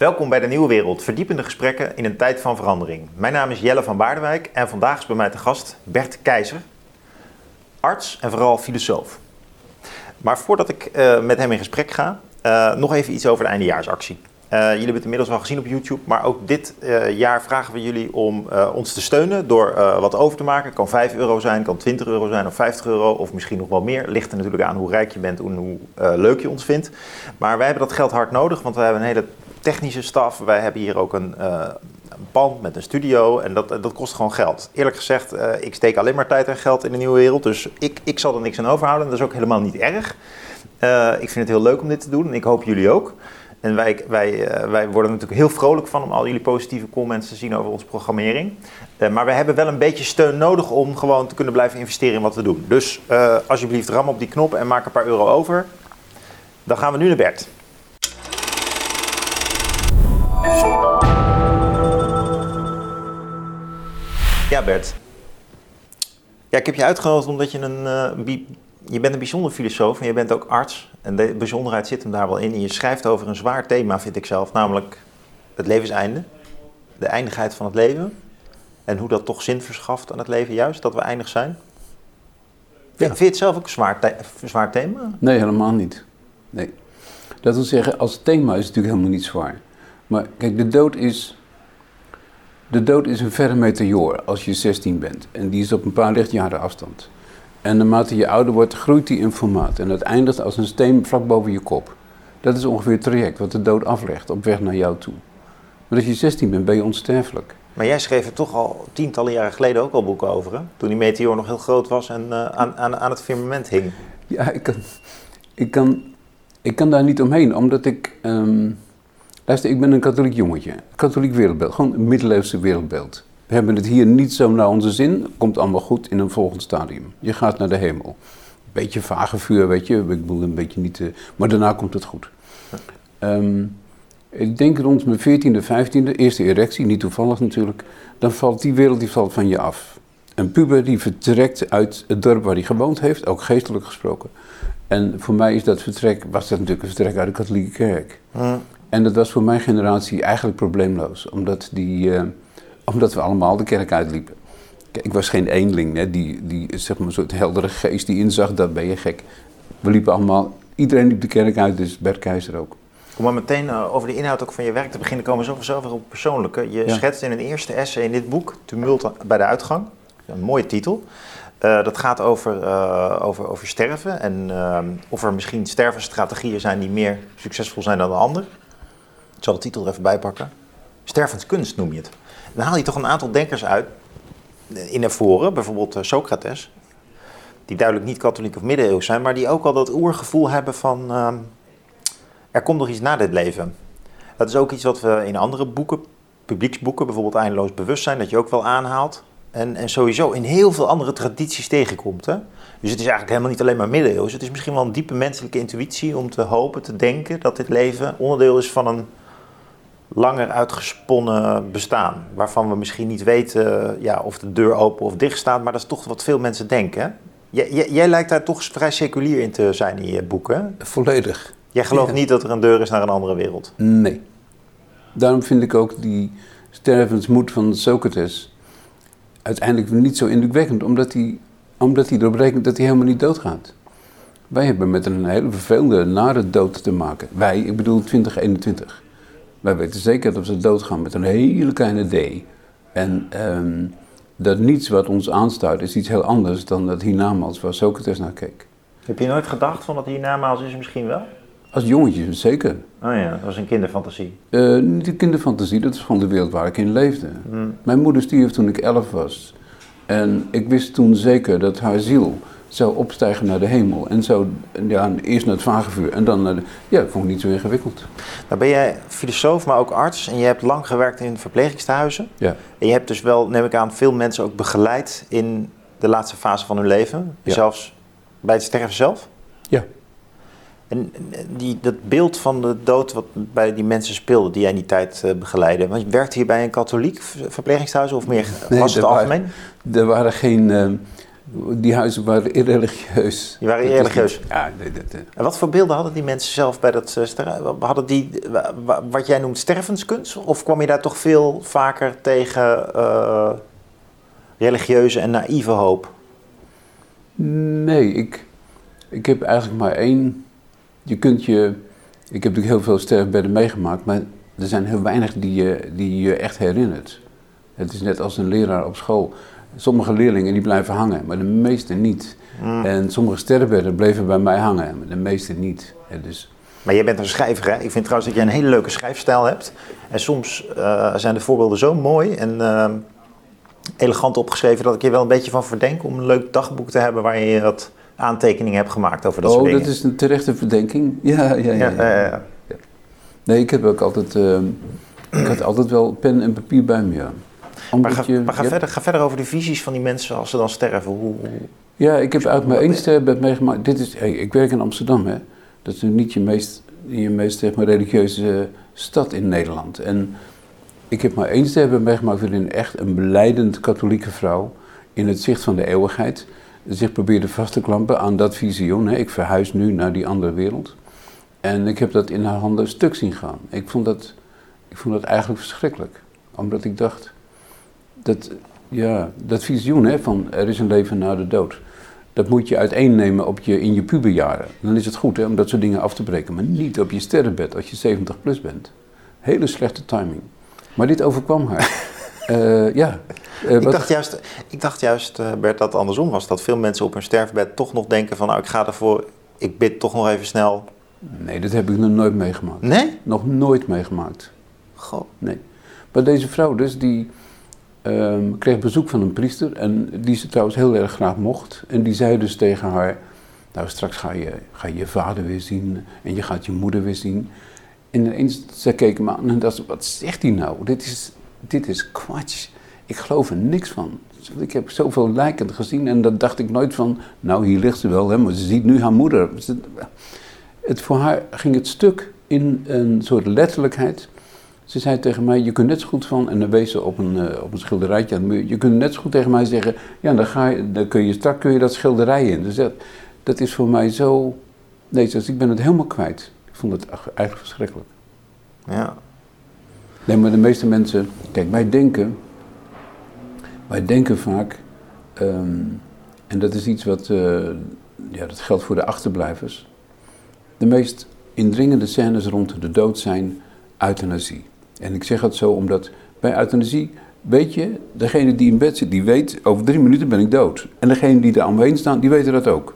Welkom bij de Nieuwe Wereld, verdiepende gesprekken in een tijd van verandering. Mijn naam is Jelle van Baardewijk en vandaag is bij mij te gast Bert Keizer, arts en vooral filosoof. Maar voordat ik uh, met hem in gesprek ga, uh, nog even iets over de eindejaarsactie. Uh, jullie hebben het inmiddels al gezien op YouTube, maar ook dit jaar vragen we jullie om ons te steunen door wat over te maken. Het kan 5 euro zijn, kan 20 euro zijn of 50 euro of misschien nog wel meer. Ligt er natuurlijk aan hoe rijk je bent en hoe leuk je ons vindt. Maar wij hebben dat geld hard nodig, want wij hebben een hele technische staf. Wij hebben hier ook een, een pand met een studio en dat, dat kost gewoon geld. Eerlijk gezegd, ik steek alleen maar tijd en geld in de nieuwe wereld, dus ik, ik zal er niks aan overhouden. Dat is ook helemaal niet erg. ik vind het heel leuk om dit te doen en ik hoop jullie ook. En wij, wij, uh, wij worden natuurlijk heel vrolijk van om al jullie positieve comments te zien over onze programmering. Uh, maar we hebben wel een beetje steun nodig om gewoon te kunnen blijven investeren in wat we doen. Dus uh, alsjeblieft ram op die knop en maak een paar euro over. Dan gaan we nu naar Bert. Ja, Bert. Ja, ik heb je uitgenodigd omdat je een je bent een bijzonder filosoof en je bent ook arts. En de bijzonderheid zit hem daar wel in. En je schrijft over een zwaar thema, vind ik zelf, namelijk het levenseinde. De eindigheid van het leven. En hoe dat toch zin verschaft aan het leven, juist, dat we eindig zijn. Ja. Vind je het zelf ook een zwaar, the zwaar thema? Nee, helemaal niet. Nee. Dat wil zeggen, als thema is het natuurlijk helemaal niet zwaar. Maar kijk, de dood is. De dood is een verre meteoor als je 16 bent. En die is op een paar lichtjaren afstand. En naarmate je ouder wordt, groeit die in formaat. En dat eindigt als een steen vlak boven je kop. Dat is ongeveer het traject wat de dood aflegt op weg naar jou toe. Maar als je 16 bent, ben je onsterfelijk. Maar jij schreef er toch al tientallen jaren geleden ook al boeken over, hè? Toen die meteoor nog heel groot was en uh, aan, aan, aan het firmament hing. Ja, ik kan, ik kan, ik kan daar niet omheen, omdat ik... Um, luister, ik ben een katholiek jongetje. Katholiek wereldbeeld, gewoon een middeleeuwse wereldbeeld. We hebben het hier niet zo naar onze zin. Komt allemaal goed in een volgend stadium. Je gaat naar de hemel. Beetje vage vuur, weet je. Ik bedoel een beetje niet. Uh, maar daarna komt het goed. Um, ik denk rond mijn 14e, 15e, eerste erectie, niet toevallig natuurlijk. Dan valt die wereld die valt van je af. Een puber die vertrekt uit het dorp waar hij gewoond heeft, ook geestelijk gesproken. En voor mij is dat vertrek, was dat natuurlijk een vertrek uit de katholieke kerk. Hmm. En dat was voor mijn generatie eigenlijk probleemloos. Omdat die. Uh, omdat we allemaal de kerk uitliepen. Kijk, ik was geen eenling, hè, die, die zeg maar, soort heldere geest die inzag, dat ben je gek. We liepen allemaal, iedereen liep de kerk uit, dus Bert Keizer ook. Om maar meteen uh, over de inhoud ook van je werk te beginnen, komen we zo weer op persoonlijke. Je ja. schetst in een eerste essay in dit boek, Tumult bij de uitgang. Een mooie titel. Uh, dat gaat over, uh, over, over sterven en of er misschien stervenstrategieën zijn die meer succesvol zijn dan de ander. Ik zal de titel er even bij pakken. Stervenskunst noem je het dan haal je toch een aantal denkers uit in naar voren, bijvoorbeeld eh, Socrates, die duidelijk niet katholiek of middeleeuws zijn, maar die ook al dat oergevoel hebben van uh, er komt nog iets na dit leven. Dat is ook iets wat we in andere boeken, publieksboeken, bijvoorbeeld Eindeloos Bewustzijn, dat je ook wel aanhaalt. En, en sowieso in heel veel andere tradities tegenkomt. Hè? Dus het is eigenlijk helemaal niet alleen maar middeleeuws. Het is misschien wel een diepe menselijke intuïtie om te hopen, te denken dat dit leven onderdeel is van een langer uitgesponnen bestaan. Waarvan we misschien niet weten ja, of de deur open of dicht staat, maar dat is toch wat veel mensen denken. Jij, jij, lijkt daar toch vrij seculier in te zijn in je boeken. Volledig. Jij gelooft ja. niet dat er een deur is naar een andere wereld? Nee. Daarom vind ik ook die stervensmoed van Socrates uiteindelijk niet zo indrukwekkend, omdat hij, omdat hij erop rekent dat hij helemaal niet doodgaat. Wij hebben met een hele vervelende, nare dood te maken. Wij, ik bedoel 2021. Wij weten zeker dat we doodgaan met een hele kleine D. En um, dat niets wat ons aanstuit is iets heel anders dan dat hiernamaals waar Socrates naar keek. Heb je nooit gedacht van dat hiernamaals is misschien wel? Als jongetje, zeker. Oh ja, dat was een kinderfantasie. Uh, niet een kinderfantasie, dat is gewoon de wereld waar ik in leefde. Hmm. Mijn moeder stierf toen ik elf was. En ik wist toen zeker dat haar ziel zou opstijgen naar de hemel. En zo ja, eerst naar het vagevuur en dan naar de... Ja, dat vond ik niet zo ingewikkeld. Nou ben jij filosoof, maar ook arts. En je hebt lang gewerkt in verpleegingstehuizen. Ja. En je hebt dus wel, neem ik aan, veel mensen ook begeleid in de laatste fase van hun leven. Ja. Zelfs bij het sterven zelf. Ja. En die, dat beeld van de dood wat bij die mensen speelde, die jij in die tijd uh, begeleidde. Want je werkte hier bij een katholiek verpleegingstehuis of meer nee, was het algemeen? Waren, er waren geen... Uh, Die huizen waren irreligieus. Die waren irreligieus? Ja. En wat voor beelden hadden die mensen zelf bij dat sterven? Hadden die wat jij noemt stervenskunst? Of kwam je daar toch veel vaker tegen religieuze en naïeve hoop? Nee, ik, ik heb eigenlijk maar één. Je kunt je. Ik heb natuurlijk heel veel sterfbedden meegemaakt, maar er zijn heel weinig die je, die je echt herinnert. Het is net als een leraar op school. Sommige leerlingen die blijven hangen, maar de meeste niet. Mm. En sommige sterfbedden bleven bij mij hangen, maar de meeste niet. dus... Maar jij bent een schrijver, hè? Ik vind trouwens dat jij een hele leuke schrijfstijl hebt. En soms uh, zijn de voorbeelden zo mooi en uh, elegant opgeschreven dat ik je wel een beetje van verdenk om een leuk dagboek te hebben waar je wat aantekeningen hebt gemaakt over dat oh, soort dingen. Oh, dat is een terechte verdenking. Ja, ja, ja. ja, ja, Nee, ik heb ook altijd, uh, ik had altijd wel pen en papier bij me, ja. Maar ga, maar ga, verder, ga verder over de visies van die mensen als ze dan sterven. Hoe, hoe... Ja, ik heb uit mijn sterbed meegemaakt. Dit is, hey, ik werk in Amsterdam, hè. Dat is niet je meest, je meest zeg maar, religieuze stad in Nederland. En ik heb maar één sterven meegemaakt waarin echt een beleidend katholieke vrouw in het zicht van de eeuwigheid zich probeerde vast te klampen aan dat visioen. Hè. Ik verhuis nu naar die andere wereld. En ik heb dat in haar handen stuk zien gaan. Ik vond dat, ik vond dat eigenlijk verschrikkelijk. Omdat ik dacht, dat, ja, dat visioen hè, van er is een leven na de dood. Dat moet je uiteennemen op je, in je puberjaren. Dan is het goed hè, om dat soort dingen af te breken. Maar niet op je sterrenbed als je 70 plus bent. Hele slechte timing. Maar dit overkwam haar. uh, ja. Uh, ik, dacht juist, ik dacht juist, uh, Bert, dat het andersom was. Dat veel mensen op hun sterfbed toch nog denken van... nou, ik ga ervoor, ik bid toch nog even snel. Nee, dat heb ik nog nooit meegemaakt. Nee? Nog nooit meegemaakt. Goh. Nee. Maar deze vrouw dus, die um, kreeg bezoek van een priester... en die ze trouwens heel erg graag mocht. En die zei dus tegen haar... nou, straks ga je, ga je vader weer zien... en je gaat je moeder weer zien... En ineens, ze keken me aan en dacht wat zegt hij nou? Dit is, dit is kwats. Ik geloof er niks van. Ik heb zoveel lijken gezien en dan dacht ik nooit van, nou hier ligt ze wel, hè, maar ze ziet nu haar moeder. Het, voor haar ging het stuk in een soort letterlijkheid. Ze zei tegen mij, je kunt net zo goed van, en dan wees ze op een, uh, op een schilderijtje aan de muur, je kunt net zo goed tegen mij zeggen, ja, dan, ga je, dan kun je straks kun je dat schilderij in. Dus dat, dat is voor mij zo, nee, dus ik ben het helemaal kwijt. Ik vond het eigenlijk verschrikkelijk. Ja. Nee, maar de meeste mensen, kijk, wij denken, wij denken vaak, ehm, en dat is iets wat, uh, ja, dat geldt voor de achterblijvers. De meest indringende scènes rond de dood zijn euthanasie. En ik zeg dat zo omdat bij euthanasie, weet je, degene die in bed zit, die weet, over drie minuten ben ik dood. En degene die er omheen staan, die weten dat ook.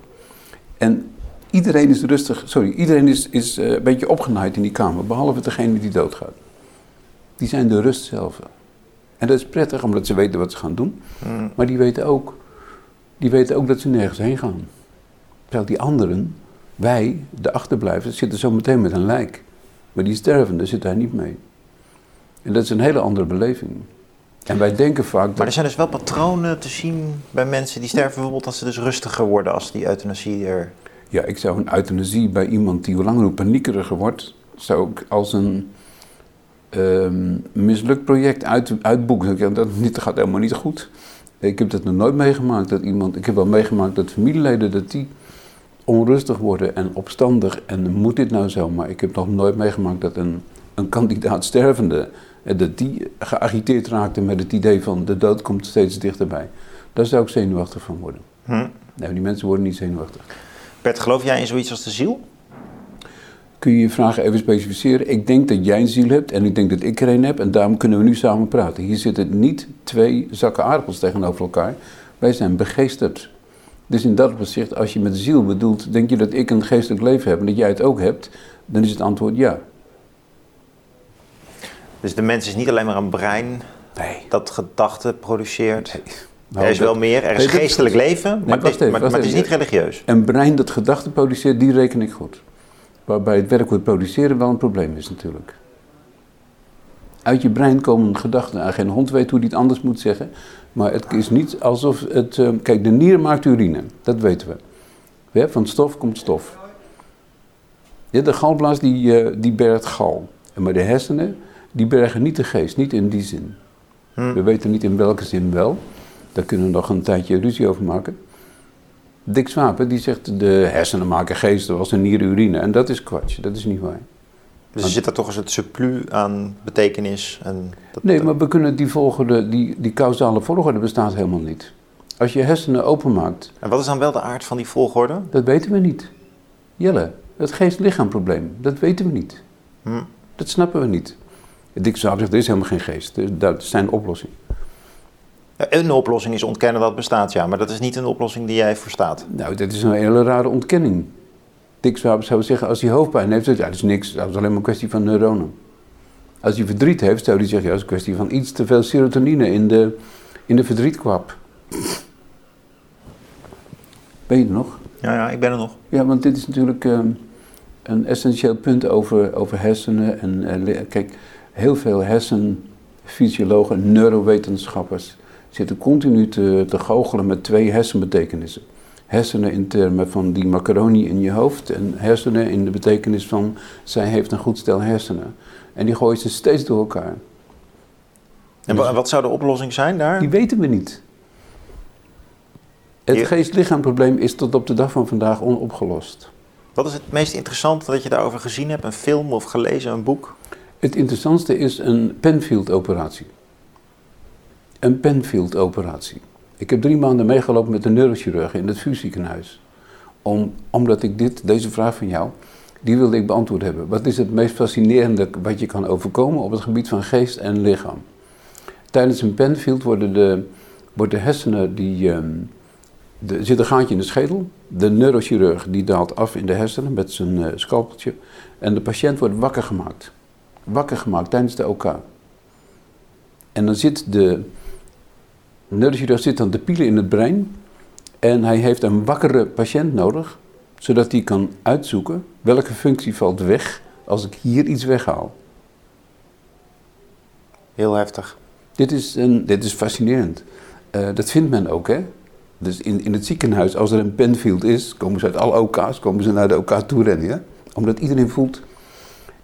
En iedereen is rustig, sorry, iedereen is, is uh, een beetje opgenaaid in die kamer, behalve degene die doodgaat. Die zijn de rust zelf. En dat is prettig, omdat ze weten wat ze gaan doen. Hmm. Maar die weten, ook, die weten ook dat ze nergens heen gaan. Terwijl die anderen, wij, de achterblijvers, zitten zo meteen met een lijk. Maar die stervende zit daar niet mee. En dat is een hele andere beleving. En wij denken vaak. Dat... Maar er zijn dus wel patronen te zien bij mensen die sterven, bijvoorbeeld als ze dus rustiger worden als die euthanasie er. Ja, ik zou een euthanasie bij iemand die hoe langer hoe paniekeriger wordt, zou ik als een um, mislukt project uit, uitboeken. Dat, dat gaat helemaal niet goed. Ik heb dat nog nooit meegemaakt dat iemand. Ik heb wel meegemaakt dat familieleden dat die onrustig worden en opstandig en moet dit nou zo. Maar ik heb nog nooit meegemaakt dat een, een kandidaat stervende. Eh, dat die geagiteerd raakte met het idee van de dood komt steeds dichterbij. Daar zou ik zenuwachtig van worden. Hm. Nee, die mensen worden niet zenuwachtig. Bert, geloof jij in zoiets als de ziel? kun je je vragen even specificeren. Ik denk dat jij een ziel hebt en ik denk dat ik er een heb en daarom kunnen we nu samen praten. Hier zitten niet twee zakken aardappels tegenover elkaar. Wij zijn begeesterd. Dus in dat opzicht, als je met ziel bedoelt, denk je dat ik een geestelijk leven heb en dat jij het ook hebt, dan is het antwoord ja. Dus de mens is niet alleen maar een brein nee. dat gedachten produceert. Nou, er is wel meer, er is geestelijk leven, maar, het, is, maar het is niet religieus. Een brein dat gedachten produceert, die reken ik goed. Waarbij het werkwoord produceren wel een probleem is natuurlijk. Uit je brein komen gedachten. Nou, geen hond weet hoe die het anders moet zeggen. Maar het is niet alsof het. Uh, kijk, de nier maakt urine, dat weten we. Ja, van stof komt stof. Ja, de galblaas die, uh, die bergt gal. Maar de hersenen, die bergen niet de geest, niet in die zin. Hm. We weten niet in welke zin wel. Daar kunnen we nog een tijdje ruzie over maken. Dick Swapen die zegt de hersenen maken geesten als een nieren urine. En dat is kwats, dat is niet waar. Dus er zit er toch eens het surplus aan betekenis? En dat, nee, maar we kunnen die volgorde, die, die causale volgorde bestaat helemaal niet. Als je hersenen openmaakt... En wat is dan wel de aard van die volgorde? Dat weten we niet. Jelle, het geest-lichaam-probleem, dat weten we niet. Hm. Dat snappen we niet. Dick Swaap zegt, er is helemaal geen geest. Dat is zijn oplossing. Een oplossing is ontkennen dat bestaat, ja. Maar dat is niet een oplossing die jij verstaat. Nou, dat is een hele rare ontkenning. Dick Swaap zou zeggen, als hij hoofdpijn heeft, ja, dat is niks. Dat is alleen maar een kwestie van neuronen. Als hij verdriet heeft, zou hij zeggen, ja, dat is een kwestie van iets te veel serotonine in de, in de verdrietkwap. Ben je er nog? Ja, ja, ik ben er nog. Ja, want dit is natuurlijk ehm, een essentieel punt over, over hersenen. En uh, kijk, heel veel hersenfysiologen, neurowetenschappers zitten continu te, te goochelen met twee hersenbetekenissen. Hersenen in termen van die macaroni in je hoofd en hersenen in de betekenis van zij heeft een goed stel hersenen. En die gooien ze steeds door elkaar. En wat zou de oplossing zijn daar? Die weten we niet. Het geest-lichaamprobleem is tot op de dag van vandaag onopgelost. Wat is het meest interessante dat je daarover gezien hebt? Een film of gelezen, een boek? Het interessantste is een Penfield-operatie. Een Penfield-operatie. Ik heb drie maanden meegelopen met een neurochirurg in het vuurziekenhuis. Om, omdat ik dit, deze vraag van jou, die wilde ik beantwoord hebben. Wat is het meest fascinerende wat je kan overkomen op het gebied van geest en lichaam? Tijdens een Penfield worden de, worden de die... Ehm, er zit een gaatje in de schedel. De neurochirurg die daalt af in de hersenen met zijn uh, scalpeltje. En de patiënt wordt wakker gemaakt. Wakker gemaakt tijdens de OK. En dan zit de neurochirurg zit dan te pielen in het brein. En hij heeft een wakkere patiënt nodig. Zodat hij kan uitzoeken welke functie valt weg als ik hier iets weghaal. Heel heftig. Dit is, een, dit is fascinerend. Uh, dat vindt men ook, hè? Dus in, in het ziekenhuis, als er een penfield is, komen ze uit alle OK's, komen ze naar de OK toe rennen. Ja? Omdat iedereen voelt,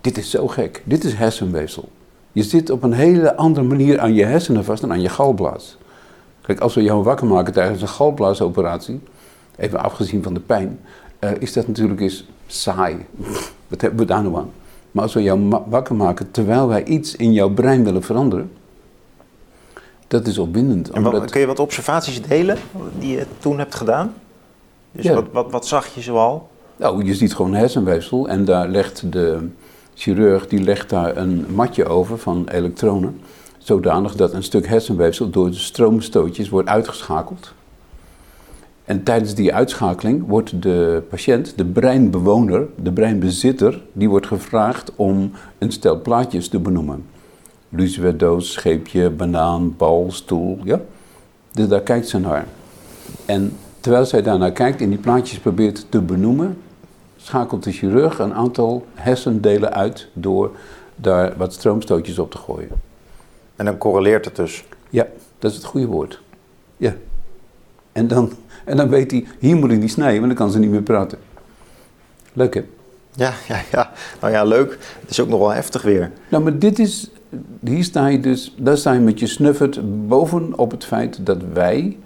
dit is zo gek, dit is hersenweefsel. Je zit op een hele andere manier aan je hersenen vast dan aan je galblaas. Kijk, als we jou wakker maken tijdens een galblaasoperatie, even afgezien van de pijn, uh, is dat natuurlijk eens saai. Wat hebben we daar nou aan? Maar als we jou wakker maken terwijl wij iets in jouw brein willen veranderen, dat is opwindend. En wat, kun je wat observaties delen die je toen hebt gedaan? Dus wat, wat, wat zag je zoal? Nou, je ziet gewoon hersenweefsel en daar legt de chirurg die legt daar een matje over van elektronen. Zodanig dat een stuk hersenweefsel door de stroomstootjes wordt uitgeschakeld. En tijdens die uitschakeling wordt de patiënt, de breinbewoner, de breinbezitter, die wordt gevraagd om een stel plaatjes te benoemen luciferdoos, scheepje, banaan, bal, stoel. Ja? Dus daar kijkt ze naar. En terwijl zij daarnaar kijkt en die plaatjes probeert te benoemen, schakelt de chirurg een aantal hersendelen uit door daar wat stroomstootjes op te gooien. En dan correleert het dus? Ja, dat is het goede woord. Ja. En dan, en dan weet hij, hier moet ik niet snijden, want dan kan ze niet meer praten. Leuk hè? Ja, ja, ja. Nou ja, leuk. Het is ook nog wel heftig weer. Nou, maar dit is, hier sta je dus, daar sta je met je snuffert bovenop het feit dat wij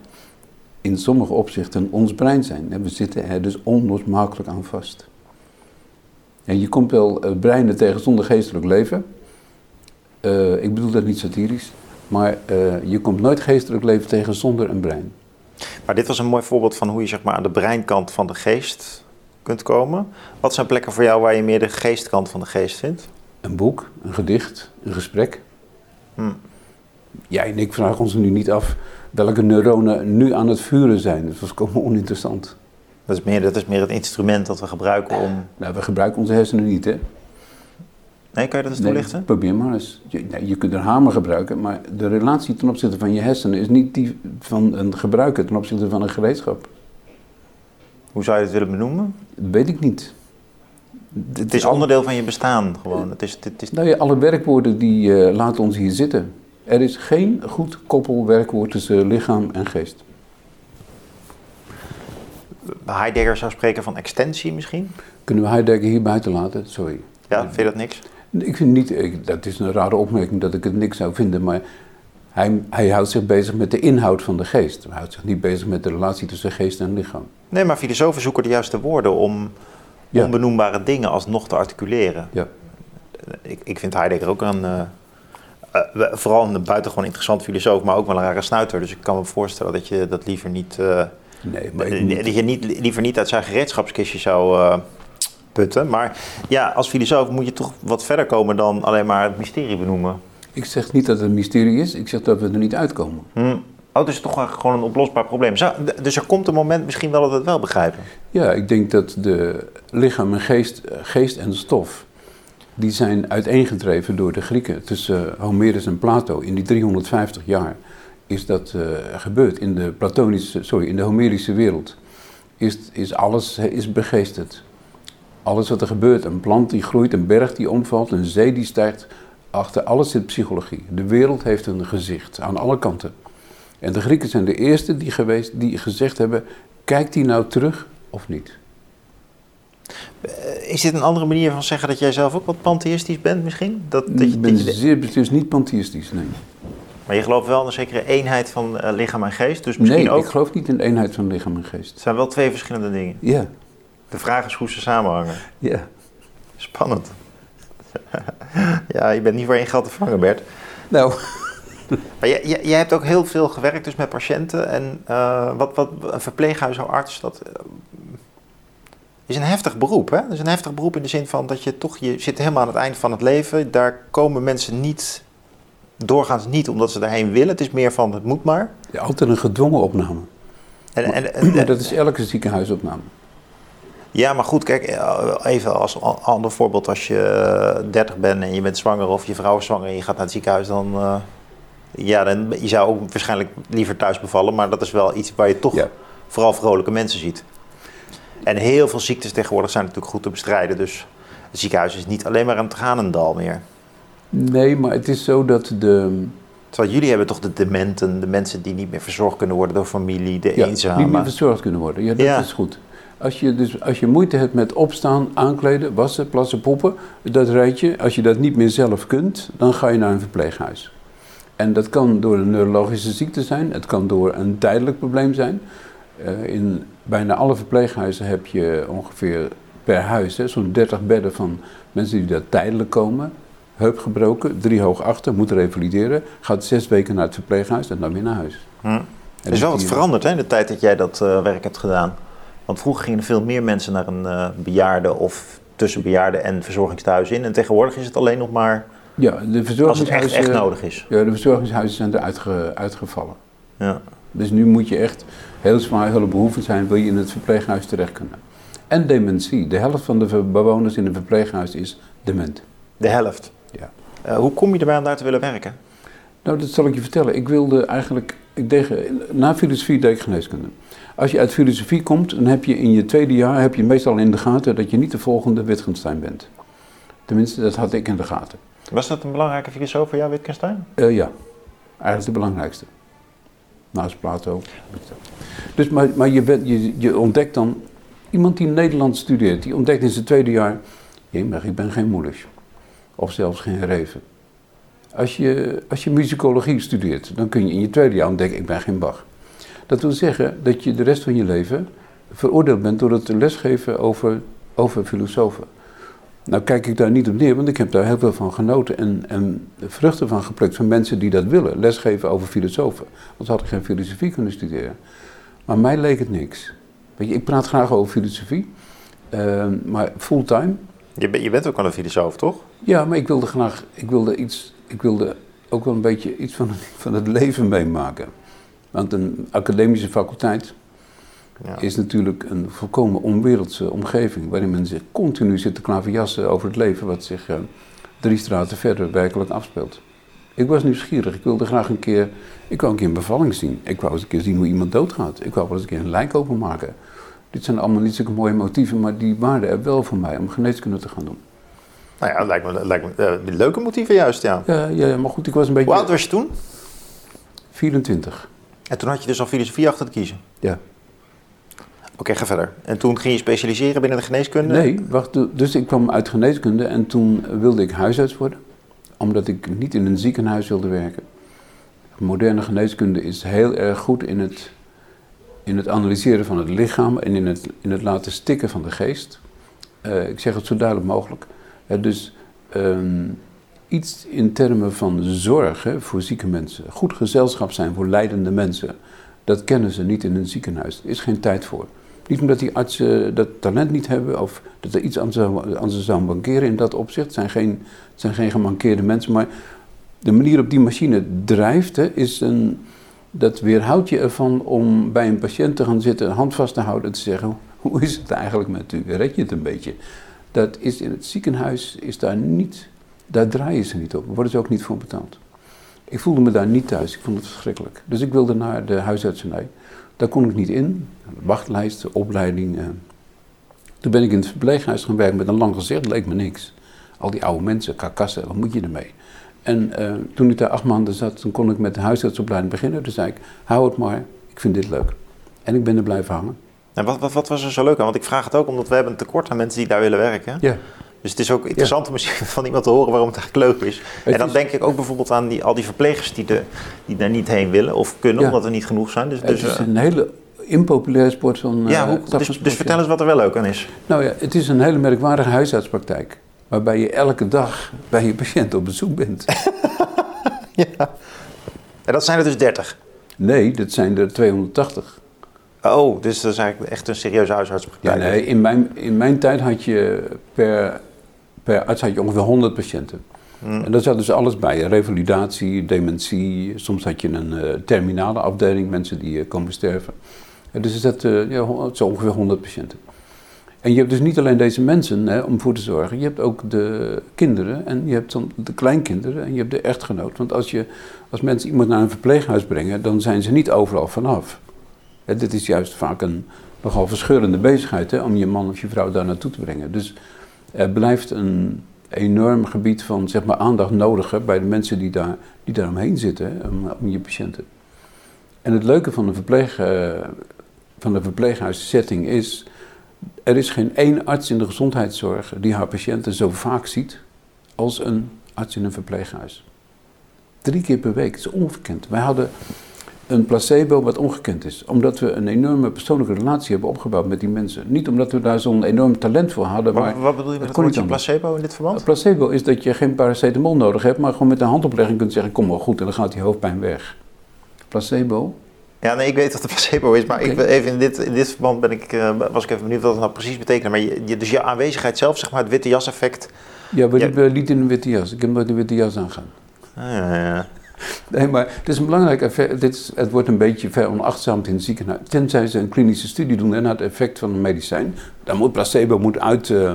in sommige opzichten ons brein zijn. We zitten er dus onlosmakelijk aan vast. En je komt wel uh, breinen tegen zonder geestelijk leven. Uh, ik bedoel dat niet satirisch. Maar uh, je komt nooit geestelijk leven tegen zonder een brein. Maar dit was een mooi voorbeeld van hoe je zeg maar, aan de breinkant van de geest kunt komen. Wat zijn plekken voor jou waar je meer de geestkant van de geest vindt? Een boek, een gedicht, een gesprek. Hm. Jij en ik vragen ons nu niet af welke neuronen nu aan het vuren zijn. Dat is volkomen oninteressant. Dat is, meer, dat is meer het instrument dat we gebruiken om... Nou, we gebruiken onze hersenen niet, hè? Nee, kan je dat eens toelichten? Nee, probeer maar eens. Je, nee, je kunt een hamer gebruiken, maar de relatie ten opzichte van je hersenen is niet die van een gebruiker ten opzichte van een gereedschap. Hoe zou je het willen benoemen? Dat weet ik niet. Het is onderdeel van je bestaan gewoon. Het is, het is... Nou ja, alle werkwoorden die uh, laten ons hier zitten. Er is geen goed koppelwerkwoord tussen lichaam en geest. Heidegger zou spreken van extensie misschien? Kunnen we Heidegger hier buiten laten? Sorry. Ja, vind je dat niks? Ik vind niet, dat is een rare opmerking dat ik het niks zou vinden, maar Hij, hij houdt zich bezig met de inhoud van de geest. Hij houdt zich niet bezig met de relatie tussen geest en lichaam. Nee, maar filosofen zoeken de juiste woorden om Ja. onbenoembare dingen alsnog te articuleren. Ja. Ik, ik vind Heidegger ook een, eh, vooral een buitengewoon interessant filosoof, maar ook wel een rare snuiter. Dus ik kan me voorstellen dat je dat liever niet, eh, Nee, maar eh, moet- dat je niet, liever niet uit zijn gereedschapskistje zou putten. Maar ja, als filosoof moet je toch wat verder komen dan alleen maar het mysterie benoemen. ik zeg niet dat het een mysterie is, ik zeg dat we er niet uitkomen. Hm. Oh, dus toch gewoon een oplosbaar probleem. Zou- dus er komt een moment misschien wel dat we het wel begrijpen. Ja, ik denk dat de lichaam en geest, geest en stof, die zijn uiteengedreven door de Grieken. Tussen eh, Homerus en Plato in die 350 jaar is dat eh, gebeurd. In de platonische, sorry, in de Homerische wereld is, is alles is begeesterd. Alles wat er gebeurt, een plant die groeit, een berg die omvalt, een zee die stijgt, achter alles zit psychologie. De wereld heeft een gezicht aan alle kanten. En de Grieken zijn de eerste die, geweest, die gezegd hebben, kijkt die nou terug of niet? Eh, Is dit een andere manier van zeggen dat jij zelf ook wat pantheïstisch bent misschien? Dat, dat je, ik ben zeer dus niet pantheïstisch, nee. maar je gelooft wel in een zekere eenheid van eh, lichaam en geest. Dus misschien Nee, ook... ik geloof niet in de eenheid van lichaam en geest. Het zijn wel twee verschillende dingen. Ja, De vraag is hoe ze samenhangen. ja. Spannend. ja, je bent niet voor één geld te vangen, Bert. Nou, Maar jij, jij, jij hebt ook heel veel gewerkt dus met patiënten. En eh, wat, wat een verpleeghuisarts, dat is een heftig beroep. Hè? Dat is een heftig beroep in de zin van dat je toch, je zit helemaal aan het eind van het leven. Daar komen mensen niet, doorgaans niet omdat ze daarheen willen. Het is meer van het moet maar. ja, altijd een gedwongen opname. En, en, dat is elke ziekenhuisopname. Ja, maar goed, kijk, eh, even als ander voorbeeld. Als je eh, 30 bent en je bent zwanger of je vrouw is zwanger en je gaat naar het ziekenhuis, dan... eh, ja, dan, je zou ook waarschijnlijk liever thuis bevallen, maar dat is wel iets waar je toch Ja. vooral vrolijke mensen ziet. En heel veel ziektes tegenwoordig zijn natuurlijk goed te bestrijden, dus het ziekenhuis is niet alleen maar een tranendal meer. Nee, maar het is zo dat de, Terwijl jullie hebben toch de dementen, de mensen die niet meer verzorgd kunnen worden door familie, de ja, eenzame. niet meer verzorgd kunnen worden. Ja, dat Ja. is goed. Als je, dus, als je moeite hebt met opstaan, aankleden, wassen, plassen, poepen, dat rijtje, als je dat niet meer zelf kunt, dan ga je naar een verpleeghuis. En dat kan door een neurologische ziekte zijn, het kan door een tijdelijk probleem zijn. Eh, in bijna alle verpleeghuizen heb je ongeveer per huis zo'n 30 bedden van mensen die daar tijdelijk komen. Heup gebroken, drie hoog achter, moet revalideren, gaat zes weken naar het verpleeghuis en dan weer naar huis. Hm. Er is wel wat veranderd hè, in de tijd dat jij dat eh, werk hebt gedaan. Want vroeger gingen er veel meer mensen naar een eh bejaarde of tussen bejaarde en verzorgingstehuis in. En tegenwoordig is het alleen nog maar Ja, de als het echt, verzorgingshuizen, echt nodig is. ja, de verzorgingshuizen zijn eruit ge- uitgevallen. Ja. Dus nu moet je echt heel zwaar hulpbehoevend zijn, wil je in het verpleeghuis terecht kunnen. En dementie. De helft van de bewoners in een verpleeghuis is dement. De helft. Ja. Eh, hoe kom je erbij om daar te willen werken? Nou, dat zal ik je vertellen. Ik wilde eigenlijk, ik deed, na filosofie deed ik geneeskunde. Als je uit filosofie komt, dan heb je in je tweede jaar heb je meestal in de gaten dat je niet de volgende Wittgenstein bent. Tenminste, dat had ik in de gaten. Was dat een belangrijke filosoof voor jou, Wittgenstein? Eh, ja, eigenlijk de belangrijkste. Naast Plato. Dus, maar maar je, bent, je, je ontdekt dan, iemand die Nederlands studeert, die ontdekt in zijn tweede jaar, ik ben geen moeders. Of zelfs geen reven. Als je, als je muzikologie studeert, dan kun je in je tweede jaar ontdekken, ik ben geen Bach. Dat wil zeggen dat je de rest van je leven veroordeeld bent door het lesgeven over, over filosofen. Nou kijk ik daar niet op neer, want ik heb daar heel veel van genoten en, en vruchten van geplukt van mensen die dat willen, lesgeven over filosofen. Want had ik geen filosofie kunnen studeren. Maar mij leek het niks. Weet je, ik praat graag over filosofie, eh, maar fulltime. Je, ben- je bent ook wel een filosoof, toch? Ja, maar ik wilde graag, ik wilde iets, ik wilde ook wel een beetje iets van, van het leven meemaken. Want een academische faculteit Ja. is natuurlijk een volkomen onwereldse omgeving. Waarin men zich continu zit te klaverjassen over het leven wat zich eh, drie straten verder werkelijk afspeelt. Ik was nieuwsgierig. Ik wilde graag een keer, ik wou een keer een bevalling zien. Ik wou eens een keer zien hoe iemand doodgaat. Ik wou wel eens een keer een lijk openmaken. Dit zijn allemaal niet zulke mooie motieven, maar die waren er wel voor mij om geneeskunde te gaan doen. Nou ja, lijkt me, lijkt me eh, leuke motieven juist, ja. Ja, ja, ja, maar goed, ik was een beetje... Hoe oud was je toen? 24. En toen had je dus al filosofie achter te kiezen. Ja. Oké, ga verder. En toen ging je specialiseren binnen de geneeskunde? Nee, wacht. Dus ik kwam uit geneeskunde en toen wilde ik huisarts worden. Omdat ik niet in een ziekenhuis wilde werken. Moderne geneeskunde is heel erg goed in het, in het analyseren van het lichaam en in het, in het laten stikken van de geest. Eh, ik zeg het zo duidelijk mogelijk. dus ehm, iets in termen van zorg hè, voor zieke mensen, goed gezelschap zijn voor leidende mensen, dat kennen ze niet in een ziekenhuis. Er is geen tijd voor. Niet omdat die artsen dat talent niet hebben of dat er iets aan ze, aan ze zou mankeren in dat opzicht. Het zijn geen, zijn geen gemankeerde mensen, maar de manier op die machine drijft, hè, is een, dat weerhoudt je ervan om bij een patiënt te gaan zitten, hand vast te houden en te zeggen: hoe is het eigenlijk met u? Red je het een beetje? Dat is in het ziekenhuis, is daar niet, daar draaien ze niet op. Worden ze ook niet voor betaald. Ik voelde me daar niet thuis, ik vond het verschrikkelijk. Dus ik wilde naar de huisartsenij. Daar kon ik niet in. Wachtlijst, opleiding. Eh. Toen ben ik in het verpleeghuis gaan werken met een lang gezicht, leek me niks. Al die oude mensen, karkassen, wat moet je ermee? En uh, toen ik daar acht maanden zat, toen kon ik met de huisartsopleiding beginnen. Toen zei ik, hou het maar, ik vind dit leuk. En ik ben er blijven hangen. En wat, wat, wat was er zo leuk aan? Want ik vraag het ook omdat we hebben een tekort aan mensen die daar willen werken. Ja. Dus het is ook interessant om misschien van iemand te horen waarom het eigenlijk leuk is. en dan denk ik ook bijvoorbeeld aan die, al die verplegers die, de, die daar niet heen willen of kunnen, omdat er niet genoeg zijn. Dus, het dus, is eh, een hele impopulaire sport van Ja, hoe, dus, dus vertel eens wat er wel leuk aan is. Nou ja, het is een hele merkwaardige huisartspraktijk. Waarbij je elke dag bij je patiënt op bezoek bent. ja. En dat zijn er dus 30? Nee, dat zijn er 280. Oh, dus dat is eigenlijk echt een serieuze huisartspraktijk. Ja, nee, in mijn, in mijn tijd had je per, per arts had je ongeveer 100 patiënten. Hmm. En daar zat dus alles bij. Revalidatie, dementie. Soms had je een uh, terminale afdeling, mensen die uh, komen sterven. Dus is dat uh, ja, zo ongeveer 100 patiënten. En je hebt dus niet alleen deze mensen hè, om voor te zorgen, je hebt ook de kinderen en je hebt dan de kleinkinderen en je hebt de echtgenoot. Want als, je, als mensen iemand naar een verpleeghuis brengen, dan zijn ze niet overal vanaf. Hè, dit is juist vaak een nogal verscheurende bezigheid hè, om je man of je vrouw daar naartoe te brengen. Dus er blijft een enorm gebied van zeg maar, aandacht nodig bij de mensen die daar, die daar omheen zitten, om, om, je patiënten. En het leuke van de, verpleeg, uh, van de verpleeghuissetting is er is geen één arts in de gezondheidszorg die haar patiënten zo vaak ziet als een arts in een verpleeghuis. Drie keer per week, dat is ongekend. Wij hadden een placebo wat ongekend is. Omdat we een enorme persoonlijke relatie hebben opgebouwd met die mensen. Niet omdat we daar zo'n enorm talent voor hadden. Maar, wat bedoel je met het placebo in dit verband? placebo is dat je geen paracetamol nodig hebt, maar gewoon met een handoplegging kunt zeggen: kom wel goed en dan gaat die hoofdpijn weg. Placebo ja, nee, ik weet wat de placebo is, maar ik, even in, dit, in dit verband ben ik, uh, was ik even benieuwd wat het nou precies betekent. Maar je, dus je aanwezigheid zelf, zeg maar, het witte jas effect. Ja, maar ik ben niet in een witte jas. Ik heb nooit een witte jas aangaan. Ah, ja, ja. Nee, maar het is een belangrijk effect. Dit is, het wordt een beetje veronachtzaamd in het ziekenhuis. Tenzij ze een klinische studie doen naar het effect van een medicijn. Dan moet placebo moet uit, uh,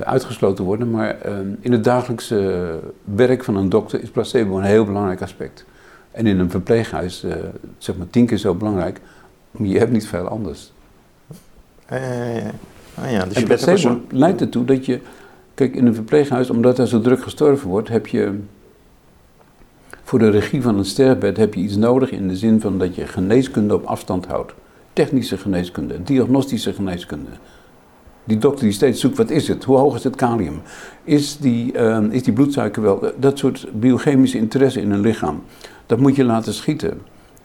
uitgesloten worden. Maar uh, in het dagelijkse werk van een dokter is placebo een heel belangrijk aspect. En in een verpleeghuis, uh, zeg maar tien keer zo belangrijk, je hebt niet veel anders. Uh, ah, ja, dus en je bent persoon... leidt ertoe dat je, kijk in een verpleeghuis, omdat er zo druk gestorven wordt, heb je voor de regie van een sterfbed heb je iets nodig in de zin van dat je geneeskunde op afstand houdt. Technische geneeskunde, diagnostische geneeskunde. Die dokter die steeds zoekt, wat is het? Hoe hoog is het kalium? Is die, uh, is die bloedsuiker wel? Dat soort biochemische interesse in een lichaam dat moet je laten schieten.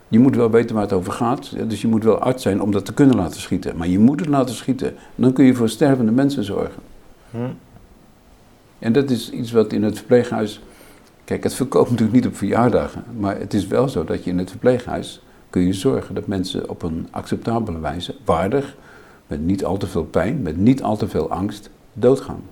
Je moet wel weten waar het over gaat, dus je moet wel arts zijn om dat te kunnen laten schieten. Maar je moet het laten schieten. Dan kun je voor stervende mensen zorgen. Hm. En dat is iets wat in het verpleeghuis. Kijk, het verkoopt natuurlijk niet op verjaardagen. Maar het is wel zo dat je in het verpleeghuis kun je zorgen dat mensen op een acceptabele wijze, waardig, met niet al te veel pijn, met niet al te veel angst, doodgaan.